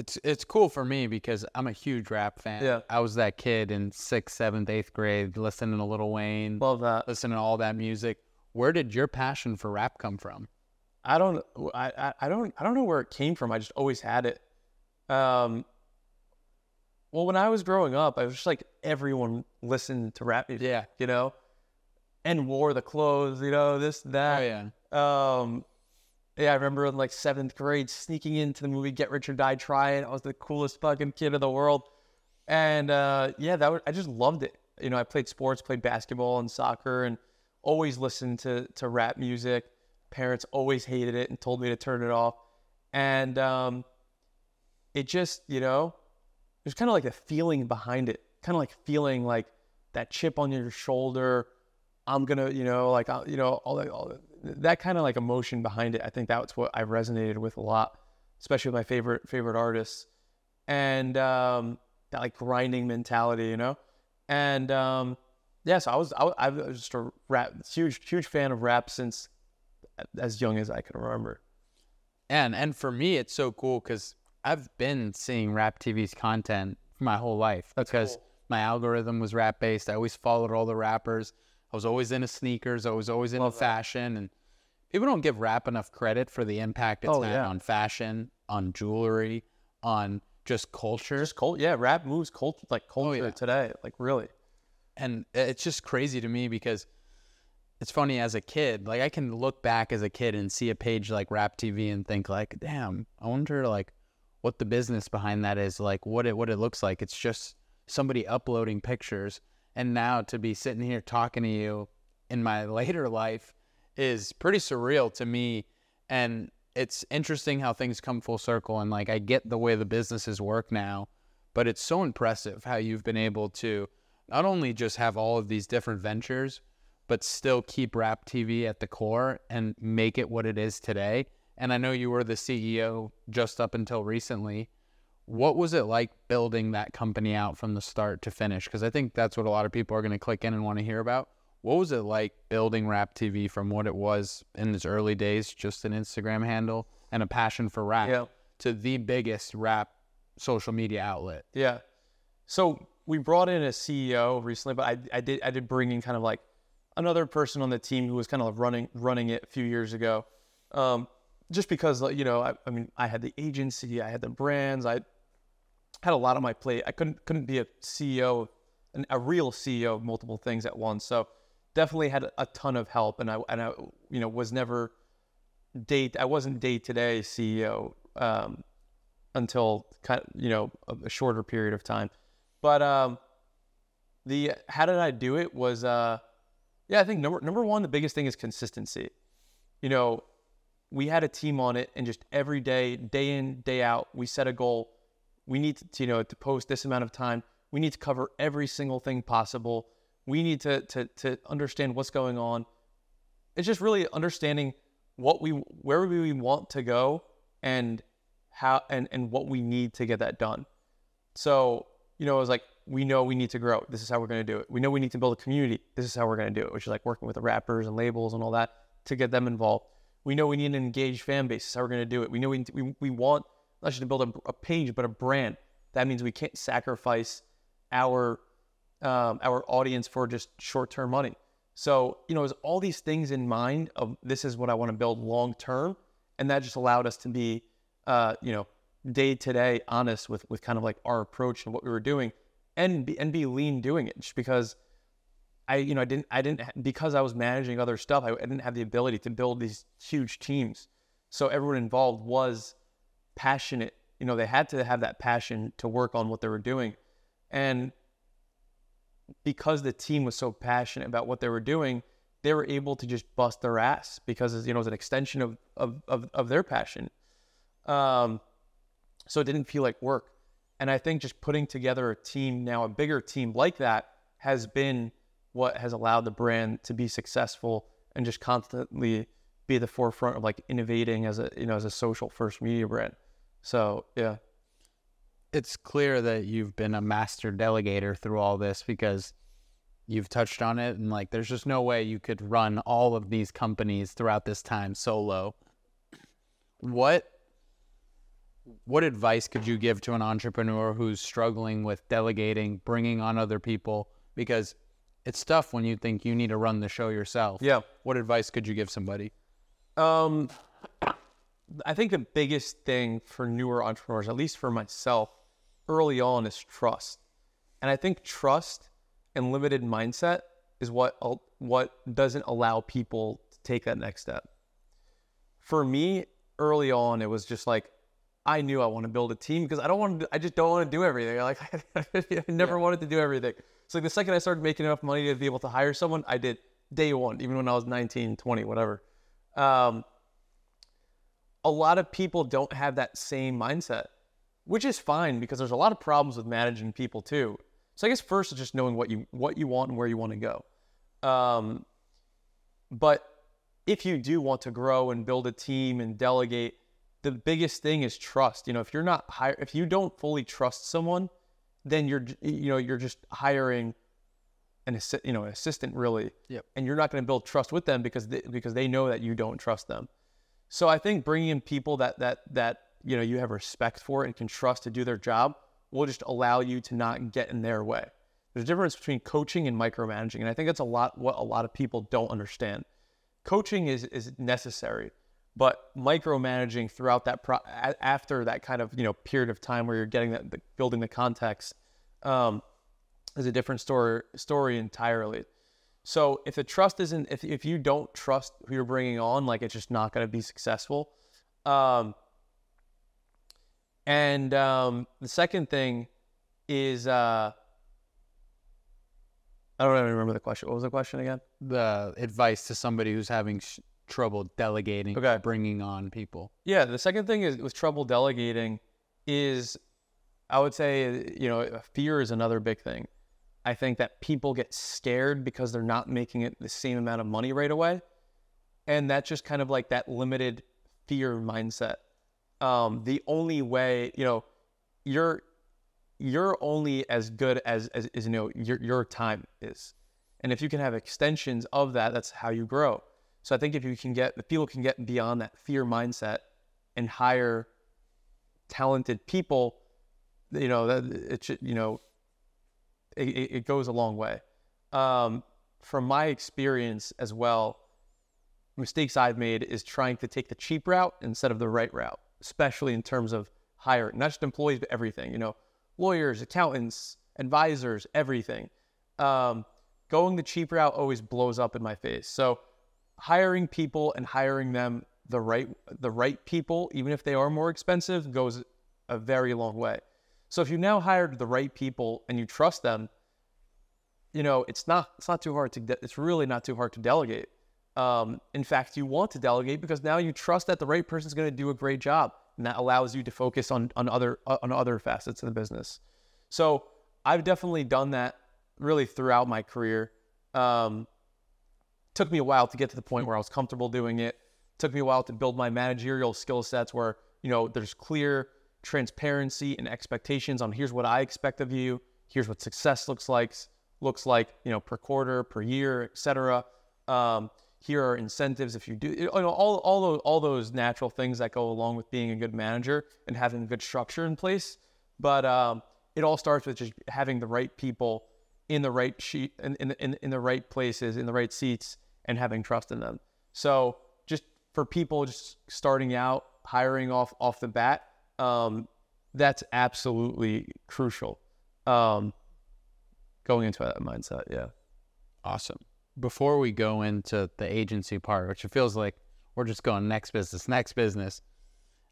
It's it's cool for me because I'm a huge rap fan. Yeah. I was that kid in sixth, seventh, eighth grade listening to Lil Wayne, love that. listening to all that music. Where did your passion for rap come from? I don't, I, I- I don't, I don't know where it came from. I just always had it. Um, well, when I was growing up, I was just like everyone listened to rap music, Yeah. you know, and wore the clothes, you know, this, that. Oh yeah. Um, yeah, I remember in like seventh grade sneaking into the movie Get Rich or Die Trying. I was the coolest fucking kid in the world, and uh, yeah, that was, I just loved it. You know, I played sports, played basketball and soccer, and always listened to to rap music. Parents always hated it and told me to turn it off, and um, it just you know, there's kind of like a feeling behind it, kind of like feeling like that chip on your shoulder. I'm gonna, you know, like, you know, all that, all that, that kind of like emotion behind it. I think that's what I resonated with a lot, especially with my favorite favorite artists, and um, that like grinding mentality, you know, and um, yeah. So I was, I, was- I was just a rap, huge, huge fan of rap since as young as I can remember. And and for me, it's so cool because I've been seeing Rap TV's content for my whole life That's because cool. my algorithm was rap based. I always followed all the rappers. I was always into sneakers. I was always into Love that. fashion, and people don't give rap enough credit for the impact it's Oh, had yeah. on fashion, on jewelry, on just culture. Just cult, yeah. Rap moves culture, like oh, culture yeah. today, like really. and it's just crazy to me because it's funny as a kid like i can look back as a kid and see a page like rap tv and think like damn i wonder like what the business behind that is like what it what it looks like it's just somebody uploading pictures and now to be sitting here talking to you in my later life is pretty surreal to me and it's interesting how things come full circle and like i get the way the businesses work now but it's so impressive how you've been able to not only just have all of these different ventures, but still keep Rap TV at the core and make it what it is today. And I know you were the CEO just up until recently. What was it like building that company out from the start to finish? Because I think that's what a lot of people are going to click in and want to hear about. What was it like building Rap TV from what it was in its early days, just an Instagram handle and a passion for rap, Yeah. to the biggest rap social media outlet? Yeah. So we brought in a CEO recently, but I, I did I did bring in kind of like another person on the team who was kind of running running it a few years ago. Um, just because you know, I, I mean, I had the agency, I had the brands, I had a lot on my plate. I couldn't couldn't be a CEO, an, a real CEO of multiple things at once. So definitely had a, ton of help, and I and I you know was never date. I wasn't day to day CEO um, until kind of, you know a, a shorter period of time. But um, the how did I do it was uh, yeah, I think number number one, the biggest thing is consistency. You know, we had a team on it, and just every day, day in, day out, we set a goal. We need to, you know, to post this amount of time. We need to cover every single thing possible. We need to to to understand what's going on. It's just really understanding what we where we want to go and how and and what we need to get that done. So, you know, it was like, we know we need to grow. This is how we're going to do it. We know we need to build a community. This is how we're going to do it, which is like working with the rappers and labels and all that. to get them involved. We know we need an engaged fan base. That's how we're going to do it. We know we, we, we want not just to build a, a page, but a brand. That means we can't sacrifice our um, our audience for just short term money. So you know, it's all these things in mind of this is what I want to build long term, and that just allowed us to be, uh, you know, day to day honest with with kind of like our approach and what we were doing, and be and be lean doing it. Just because I you know I didn't I didn't because I was managing other stuff, I, I didn't have the ability to build these huge teams. So everyone involved was passionate. You know, they had to have that passion to work on what they were doing, and because the team was so passionate about what they were doing, they were able to just bust their ass because you know it was an extension of of of, of their passion. Um, so it didn't feel like work. And I think just putting together a team now, a bigger team like that, has been what has allowed the brand to be successful and just constantly be the forefront of like innovating as a you know as a social first media brand. So yeah. It's clear that you've been a master delegator through all this because you've touched on it and like there's just no way you could run all of these companies throughout this time solo. What what advice could you give to an entrepreneur who's struggling with delegating, bringing on other people? Because it's tough when you think you need to run the show yourself. Yeah. What advice could you give somebody? Um, I think the biggest thing for newer entrepreneurs, at least for myself, early on is trust. And I think trust and limited mindset is what what doesn't allow people to take that next step. For me, early on, it was just like I knew I want to build a team because I don't want to. I just don't want to do everything. Like I never yeah. wanted to do everything. So like the second I started making enough money to be able to hire someone, I did day one, even when I was 19, 20, whatever. Um, a lot of people don't have that same mindset, which is fine because there's a lot of problems with managing people too. So I guess first is just knowing what you what you want and where you want to go. Um, but if you do want to grow and build a team and delegate, the biggest thing is trust. You know, if you're not hire, if you don't fully trust someone, then you're you know you're just hiring an assi- you know an assistant really, yep. and you're not going to build trust with them because they, because they know that you don't trust them. So I think bringing in people that that that you know you have respect for and can trust to do their job will just allow you to not get in their way. There's a difference between coaching and micromanaging, and I think that's a lot what a lot of people don't understand. Coaching is is necessary, but micromanaging throughout that pro- after that kind of you know period of time where you're getting that the, building the context um, is a different story story entirely. So if the trust isn't if if you don't trust who you're bringing on, like it's just not going to be successful. Um, and um, the second thing is uh, I don't even remember the question. What was the question again? The advice to somebody who's having sh- trouble delegating, okay. bringing on people. Yeah, the second thing is with trouble delegating is I would say you know fear is another big thing. I think that people get scared because they're not making it the same amount of money right away, and that's just kind of like that limited fear mindset. Um, the only way you know you're you're only as good as, as, as you know your your time is, and if you can have extensions of that, that's how you grow. So I think if you can get, if people can get beyond that fear mindset and hire talented people, you know, that it should, you know, it, it goes a long way. Um, from my experience as well, mistakes I've made is trying to take the cheap route instead of the right route, especially in terms of hiring, not just employees, but everything, you know, lawyers, accountants, advisors, everything. Um, going the cheap route always blows up in my face. So hiring people and hiring them the right the right people, even if they are more expensive, goes a very long way. So if you now hired the right people and you trust them, you know it's not it's not too hard to de- it's really not too hard to delegate. Um, in fact, you want to delegate because now you trust that the right person is going to do a great job, and that allows you to focus on on other uh, on other facets of the business. So I've definitely done that really throughout my career. Um, took me a while to get to the point where I was comfortable doing it. Took me a while to build my managerial skill sets where, you know, there's clear transparency and expectations on here's what I expect of you, here's what success looks like, looks like, you know, per quarter, per year, etc. Um, here are incentives if you do you know, all all those all those natural things that go along with being a good manager and having a good structure in place. But um, it all starts with just having the right people in the right sheet in, in, in, in the right places in the right seats and having trust in them. So just for people just starting out hiring off off the bat, um, that's absolutely crucial. Um, going into that mindset, yeah. Awesome. Before we go into the agency part, which it feels like we're just going next business, next business,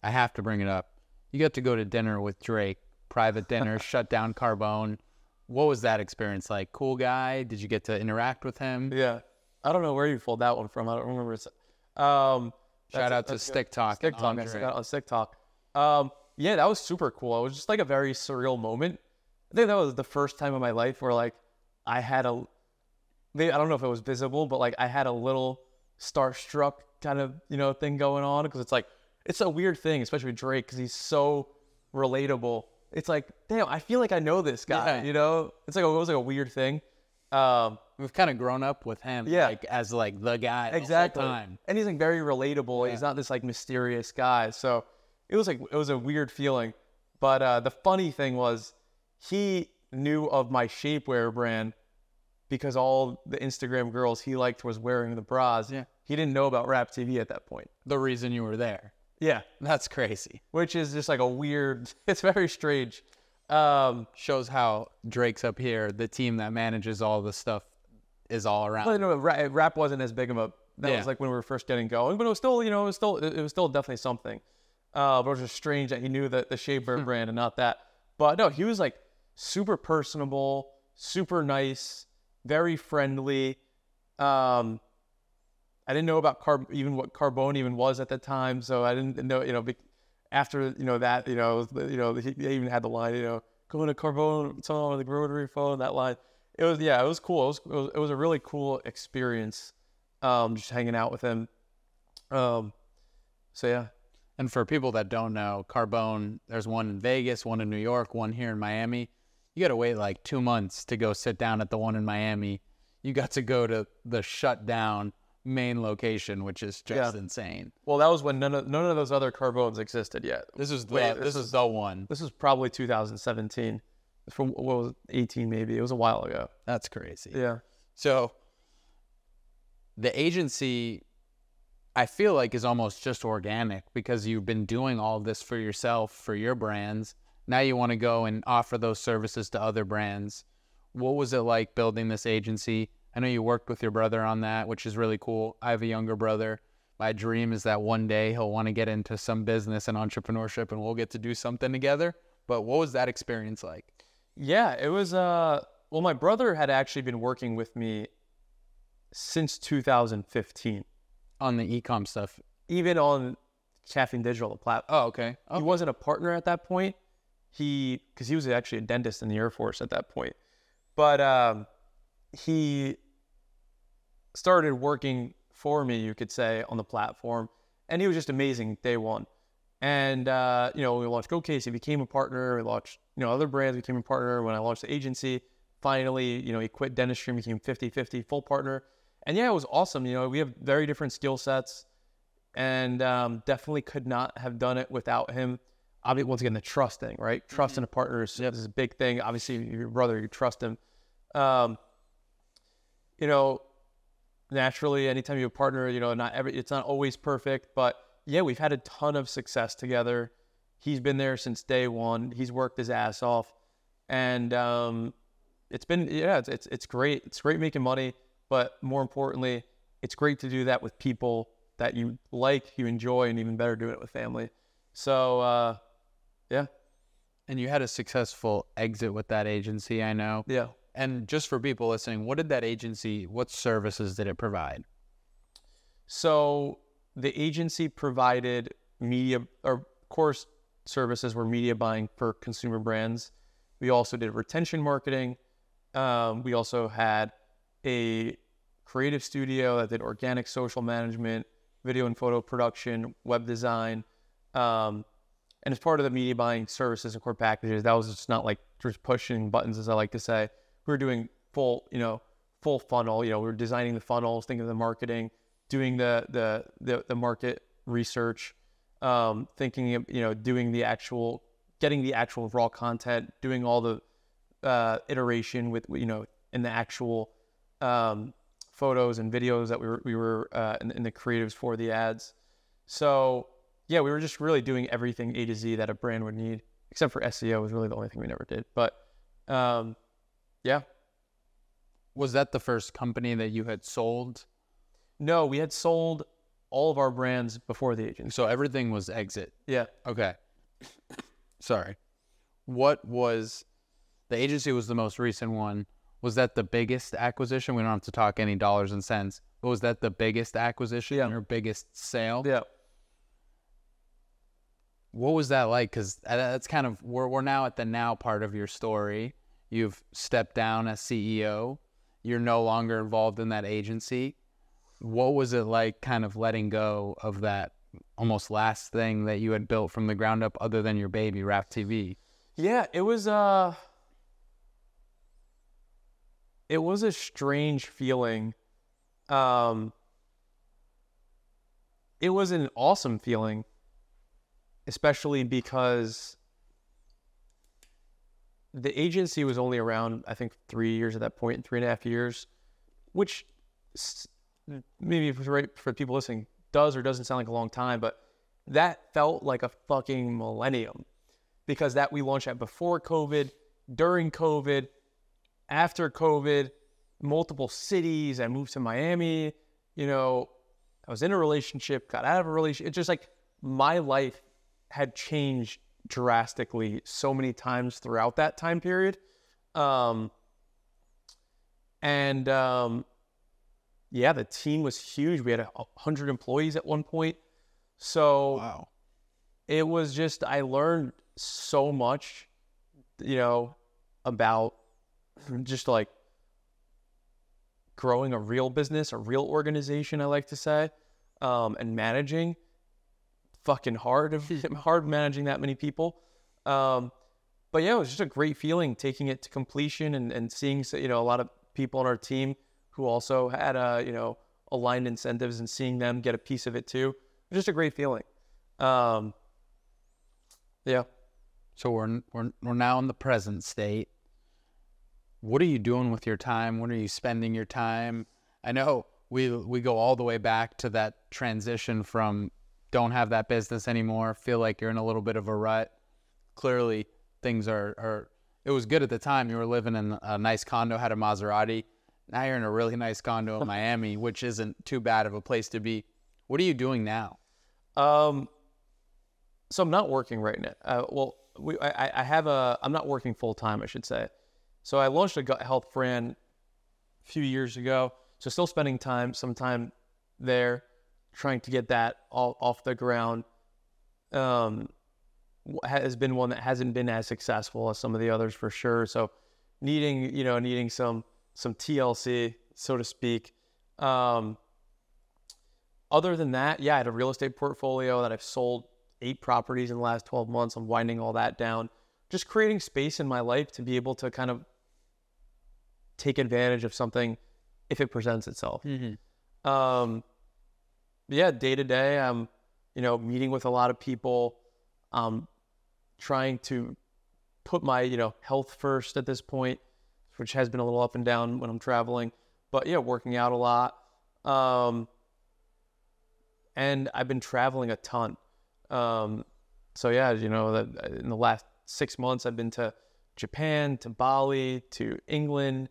I have to bring it up. You got to go to dinner with Drake, private dinner, shut down Carbone. What was that experience like? Cool guy? Did you get to interact with him? Yeah. I don't know where you pulled that one from. I don't remember. Um, Shout out to that's good. Stick Talk. Stick Talk. I Andre. forgot on Stick Talk. Um, yeah, that was super cool. It was just like a very surreal moment. I think that was the first time in my life where like I had a, maybe, I don't know if it was visible, but like I had a little starstruck kind of you know thing going on because it's like it's a weird thing, especially with Drake because he's so relatable. It's like, damn, I feel like I know this guy. Yeah. You know, it's like it was like a weird thing. Um, We've kind of grown up with him, Yeah. like as like the guy the exactly time. and he's like very relatable he's not this like mysterious guy so it was like it was a weird feeling but uh the funny thing was he knew of my shapewear brand because all the instagram girls he liked was wearing the bras Yeah. he didn't know about rap tv at that point The reason you were there. yeah That's crazy. which is just like a weird it's very strange um Shows how Drake's up here, the team that manages all the stuff is all around. Well, no, rap, rap wasn't as big of a. That Yeah. was like when we were first getting going, but it was still, you know, it was still, it was still definitely something. Uh, but it was just strange that he knew that the Shapewear brand and not that. But no, he was like super personable, super nice, very friendly. Um, I didn't know about carb, even what Carbone even was at the time, so I didn't know, you know, be, after you know that, you know, you know, he, he even had the line, you know, going to Carbone, someone with a rotary phone, that line it was yeah, it was cool. It was it was, it was a really cool experience, um, just hanging out with him. Um, so yeah, And for people that don't know, Carbone, there's one in Vegas, one in New York, one here in Miami. You got to wait like two months to go sit down at the one in Miami. You got to go to the shut down main location, which is just Yeah. insane. well, that was when none of none of those other Carbones existed yet. This is the, Wait, this, this is the one. This was probably 2017. From what was it, 18 maybe? It was a while ago. That's crazy. Yeah. So the agency, I feel like, is almost just organic because you've been doing all this for yourself, for your brands. Now you want to go and offer those services to other brands. What was it like building this agency? I know you worked with your brother on that, which is really cool. I have a younger brother. My dream is that one day he'll want to get into some business and entrepreneurship and we'll get to do something together. But what was that experience like? Yeah, it was. Uh, well, my brother had actually been working with me since 2015, On the ecom stuff. even on Caffeine Digital, the platform. Oh, okay. He wasn't a partner at that point. He, because he was actually a dentist in the Air Force at that point, but um, he started working for me, you could say, on the platform, and he was just amazing day one. And uh, you know, we launched GoCase. He became a partner. We launched, you know, other brands became a partner. When I launched the agency, finally, you know, he quit dentistry, and became 50-50 full partner. And yeah, it was awesome. You know, we have very different skill sets and um, definitely could not have done it without him. Obviously, once again, the trust thing, right? Trust in a partner is, is a big thing. Obviously, your brother, you trust him. Um, you know, naturally, anytime you have a partner, you know, not every, it's not always perfect, but yeah, we've had a ton of success together. He's been there since day one. He's worked his ass off, and um, it's been yeah, it's, it's it's great. It's great making money, but more importantly, it's great to do that with people that you like, you enjoy, and even better doing it with family. So uh, yeah, And you had a successful exit with that agency, I know. yeah. And just for people listening, what did that agency, what services did it provide? So the agency provided media or course services were media buying for consumer brands. We also did retention marketing. Um, we also had a creative studio that did organic social management, video and photo production, web design. Um, and as part of the media buying services and core packages, that was just not like just pushing buttons, as I like to say. We were doing full, you know, full funnel. You know, we were designing the funnels, thinking of the marketing, doing the the the, the market research, um, thinking of you know doing the actual getting the actual raw content, doing all the uh, iteration with you know in the actual um, photos and videos that we were we were uh, in, in the creatives for the ads. So yeah, we were just really doing everything A to Z that a brand would need, except for SEO was really the only thing we never did. But um, yeah, Was that the first company that you had sold? no, we had sold all of our brands before the agency. So everything was exit. Yeah. Okay. Sorry. What was the agency was the most recent one. Was that the biggest acquisition? We don't have to talk any dollars and cents. But was that the biggest acquisition Yeah. or biggest sale? Yeah. What was that like? Because that's kind of we're we're now at the now part of your story. You've stepped down as CEO. You're no longer involved in that agency. What was it like, kind of letting go of that almost last thing that you had built from the ground up, other than your baby, Rap TV? Yeah, it was uh it was a strange feeling. Um it was an awesome feeling, especially because the agency was only around, I think, three years at that point, three and a half years, which maybe for, for people listening does or doesn't sound like a long time, but that felt like a fucking millennium because that we launched that before COVID, during COVID, after COVID, multiple cities. I moved to Miami. You know, I was in a relationship, got out of a relationship. It's just like my life had changed drastically so many times throughout that time period. Um, and um, yeah, the team was huge. We had a hundred employees at one point. So Wow. it was just I learned so much, you know, about just like growing a real business, a real organization. I like to say, um, and managing. Fucking hard, hard managing that many people. Um, but yeah, it was just a great feeling taking it to completion and, and seeing you know a lot of people on our team who also had uh, you know aligned incentives and seeing them get a piece of it too. It just a great feeling. Um, yeah. So we're we're we're now in the present state. What are you doing with your time? When are you spending your time? I know we we go all the way back to that transition from don't have that business anymore, feel like you're in a little bit of a rut. Clearly, things are are. It was good at the time. You were living in a nice condo, had a Maserati. Now you're in a really nice condo in Miami, which isn't too bad of a place to be. What are you doing now? Um, so I'm not working right now. Uh, well, we, I, I have a. I'm not working full time, I should say. So I launched a gut health brand a few years ago. So still spending time, some time there, trying to get that all off the ground. Um, has been one that hasn't been as successful as some of the others for sure. So needing, you know, needing some some TLC, so to speak. Um, other than that, yeah, I had a real estate portfolio that I've sold eight properties in the last 12 months. I'm winding all that down. Just creating space in my life to be able to kind of take advantage of something if it presents itself. Um, yeah, day to day, I'm, you know, meeting with a lot of people, um, trying to put my, you know, health first at this point, which has been a little up and down when I'm traveling. But yeah, working out a lot. Um, and I've been traveling a ton. Um, so yeah, you know, in the last six months, I've been to Japan, to Bali, to England,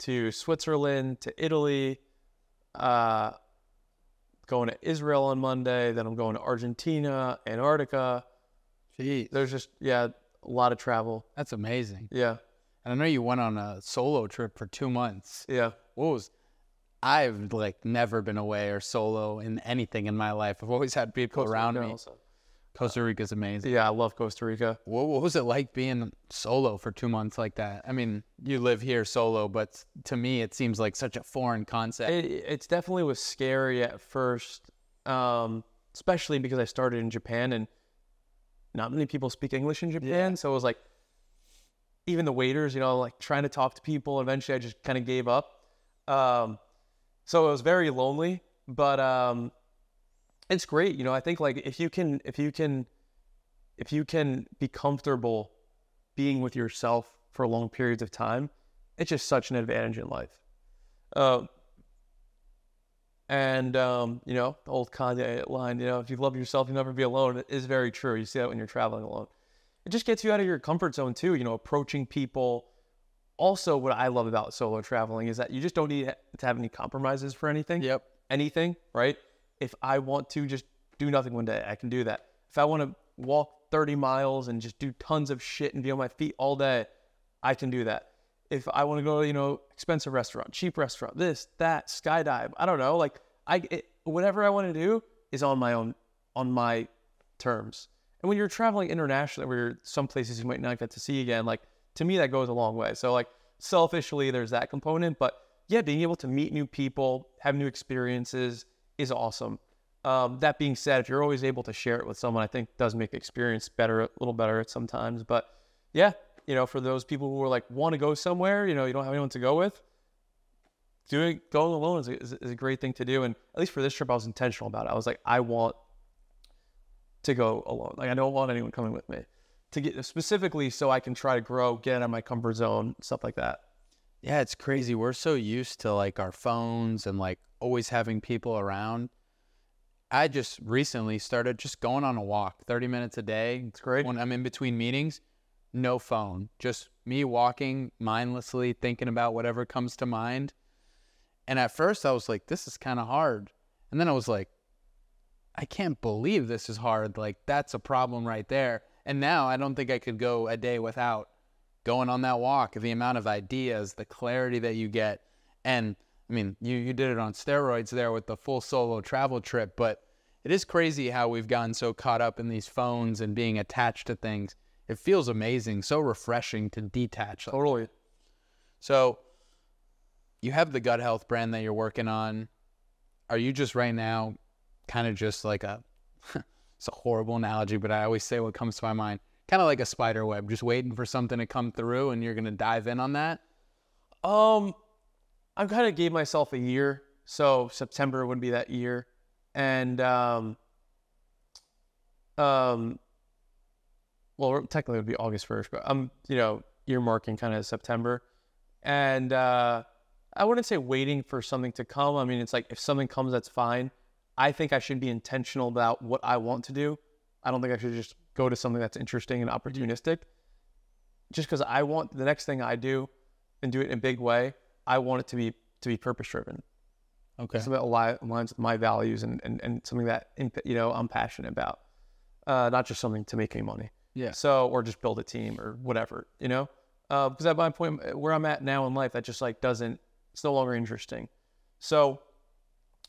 to Switzerland, to Italy, uh, going to Israel on Monday. Then I'm going to Argentina, Antarctica. Jeez, There's just yeah, a lot of travel. that's amazing. Yeah, And I know you went on a solo trip for two months. yeah. What was? I've like never been away or solo in anything in my life. I've always had people around me. also. Costa Rica's amazing. Yeah, I love Costa Rica. What, what was it like being solo for two months like that? I mean, you live here solo, but to me, it seems like such a foreign concept. It it's definitely was scary at first, um, especially because I started in Japan and not many people speak English in Japan. So it was like, even the waiters, you know, like trying to talk to people. Eventually, I just kind of gave up. Um, so it was very lonely, but um, it's great. You know, I think like if you can, if you can, if you can be comfortable being with yourself for long periods of time, it's just such an advantage in life. Uh, and um, you know, the old Kanye line, you know, if you love yourself, you'll never be alone. It is very true. You see that when you're traveling alone. It just gets you out of your comfort zone too. You know, approaching people. Also, what I love about solo traveling is that you just don't need to have any compromises for anything. Yep. Anything, right? If I want to just do nothing one day, I can do that. If I want to walk 30 miles and just do tons of shit and be on my feet all day, I can do that. If I want to go, you know, expensive restaurant, cheap restaurant, this, that, skydive, I don't know, like I, it, whatever I want to do is on my own, on my terms. And when you're traveling internationally, where you're some places you might not get to see again, like to me that goes a long way. So like selfishly, there's that component, but yeah, being able to meet new people, have new experiences is awesome. Um, that being said, if you're always able to share it with someone, I think does make the experience better, a little better at sometimes. But yeah, you know, for those people who are like want to go somewhere, you know, you don't have anyone to go with, doing going alone is a, is a great thing to do. And at least for this trip, I was intentional about it. I was like, I want to go alone. Like I don't want anyone coming with me to get specifically so I can try to grow, get out of my comfort zone, stuff like that. Yeah, it's crazy. We're so used to like our phones and like always having people around. I just recently started just going on a walk 30 minutes a day. It's great. When I'm in between meetings, no phone, just me walking mindlessly, thinking about whatever comes to mind. And at first I was like, this is kind of hard. And then I was like, I can't believe this is hard. Like, that's a problem right there. And now I don't think I could go a day without going on that walk. The amount of ideas, the clarity that you get. And I mean, you, you did it on steroids there with the full solo travel trip, but it is crazy how we've gotten so caught up in these phones and being attached to things. It feels amazing, so refreshing to detach. Totally. So, you have the gut health brand that you're working on. Are you just right now kind of just like a it's a horrible analogy, but I always say what comes to my mind. Kind of like a spider web, just waiting for something to come through and you're going to dive in on that? Um I kind of gave myself a year. So September would be that year. And um um well, technically it would be August 1st, but I'm, you know, earmarking kind of September. And uh I wouldn't say waiting for something to come. I mean, it's like if something comes, that's fine. I think I should be intentional about what I want to do. I don't think I should just go to something that's interesting and opportunistic. Just because I want the next thing I do and do it in a big way, I want it to be to be purpose driven. Okay. Something that aligns with my values and, and, and something that you know I'm passionate about. Uh, not just something to make me money. Yeah. So or just build a team or whatever, you know. Because uh, at my point where I'm at now in life, that just like doesn't. It's no longer interesting. So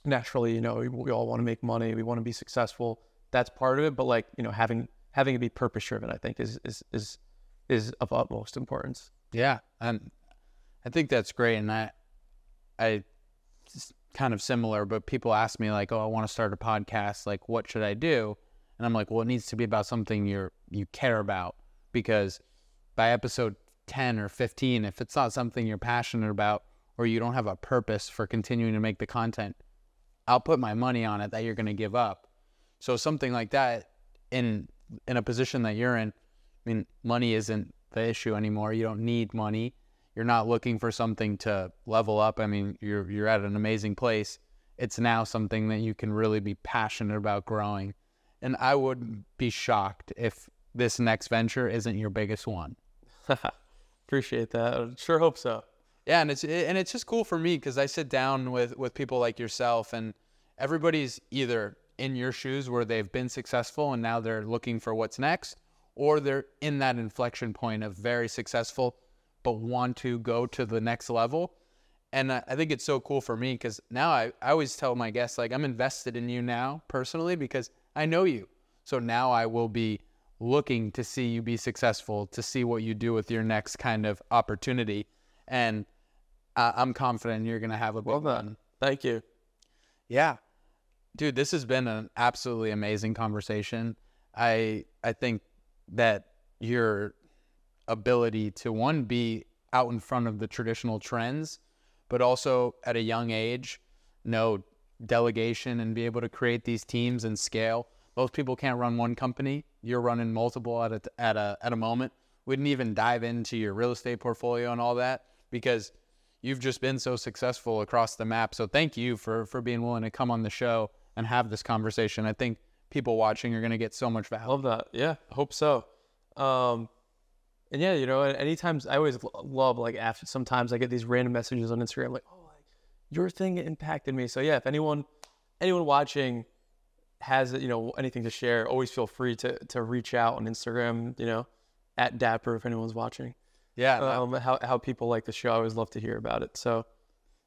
naturally, you know, we, we all want to make money, we want to be successful. That's part of it, but like you know, having having it be purpose driven, I think is is is is of utmost importance. Yeah, and I think that's great. And I, I, kind of similar, but people ask me like, "Oh, I want to start a podcast. Like, what should I do?" And I'm like, "Well, it needs to be about something you're you care about because by episode 10 or 15, if it's not something you're passionate about or you don't have a purpose for continuing to make the content, I'll put my money on it that you're going to give up. So something like that in in a position that you're in, I mean, money isn't the issue anymore. You don't need money. You're not looking for something to level up. I mean, you're you're at an amazing place. It's now something that you can really be passionate about growing. And I would be shocked if this next venture isn't your biggest one. Appreciate that. Sure hope so. Yeah, and it's and it's just cool for me because I sit down with with people like yourself, and everybody's either in your shoes where they've been successful and now they're looking for what's next, or they're in that inflection point of very successful but want to go to the next level. And I think it's so cool for me because now I, I always tell my guests like I'm invested in you now personally because I know you. So now I will be looking to see you be successful, to see what you do with your next kind of opportunity and uh, I'm confident you're gonna have a well done. One. Thank you. Yeah, dude, this has been an absolutely amazing conversation. I I think that your ability to one be out in front of the traditional trends, but also at a young age know delegation and be able to create these teams and scale. Most people can't run one company. You're running multiple at a at a at a moment. We didn't even dive into your real estate portfolio and all that because you've just been so successful across the map. So thank you for for being willing to come on the show and have this conversation. I think people watching are going to get so much value. love that. Yeah, hope so. Um, and yeah, you know, anytime I always love like after sometimes I get these random messages on Instagram like, oh, like your thing impacted me. So yeah, if anyone anyone watching has you know anything to share, always feel free to to reach out on Instagram. You know, at Dapper if anyone's watching. Yeah, Um, how how people like the show, I always love to hear about it. So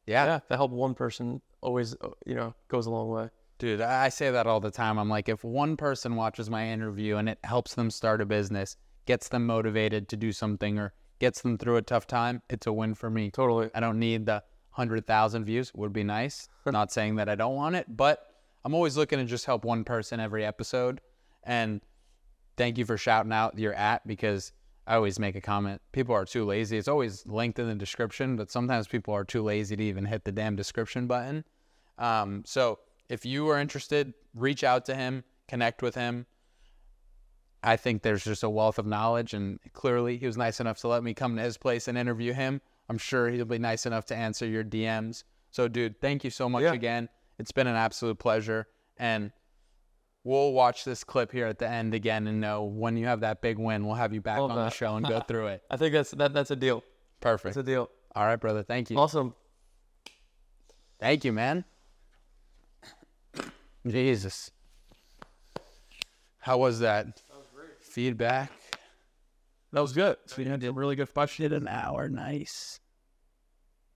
yeah, yeah, that help one person always uh, you know goes a long way. Dude, I say that all the time. I'm like, if one person watches my interview and it helps them start a business, gets them motivated to do something, or gets them through a tough time, it's a win for me. Totally. I don't need the 100,000 views. Would be nice. Not saying that I don't want it, but I'm always looking to just help one person every episode. And thank you for shouting out your at because I always make a comment. People are too lazy. It's always linked in the description, but sometimes people are too lazy to even hit the damn description button. Um, so if you are interested, reach out to him, connect with him. I think there's just a wealth of knowledge, and clearly he was nice enough to let me come to his place and interview him. I'm sure he'll be nice enough to answer your DMs. So, dude, thank you so much Yeah. again. It's been an absolute pleasure, and we'll watch this clip here at the end again and know when you have that big win, we'll have you back Love on the show and go through it. I think that's that that's a deal. Perfect. That's a deal. All right, brother. Thank you. Awesome. Thank you, man. Jesus. How was that? Feedback? That was good. So We did a really good question. Did an hour. Nice.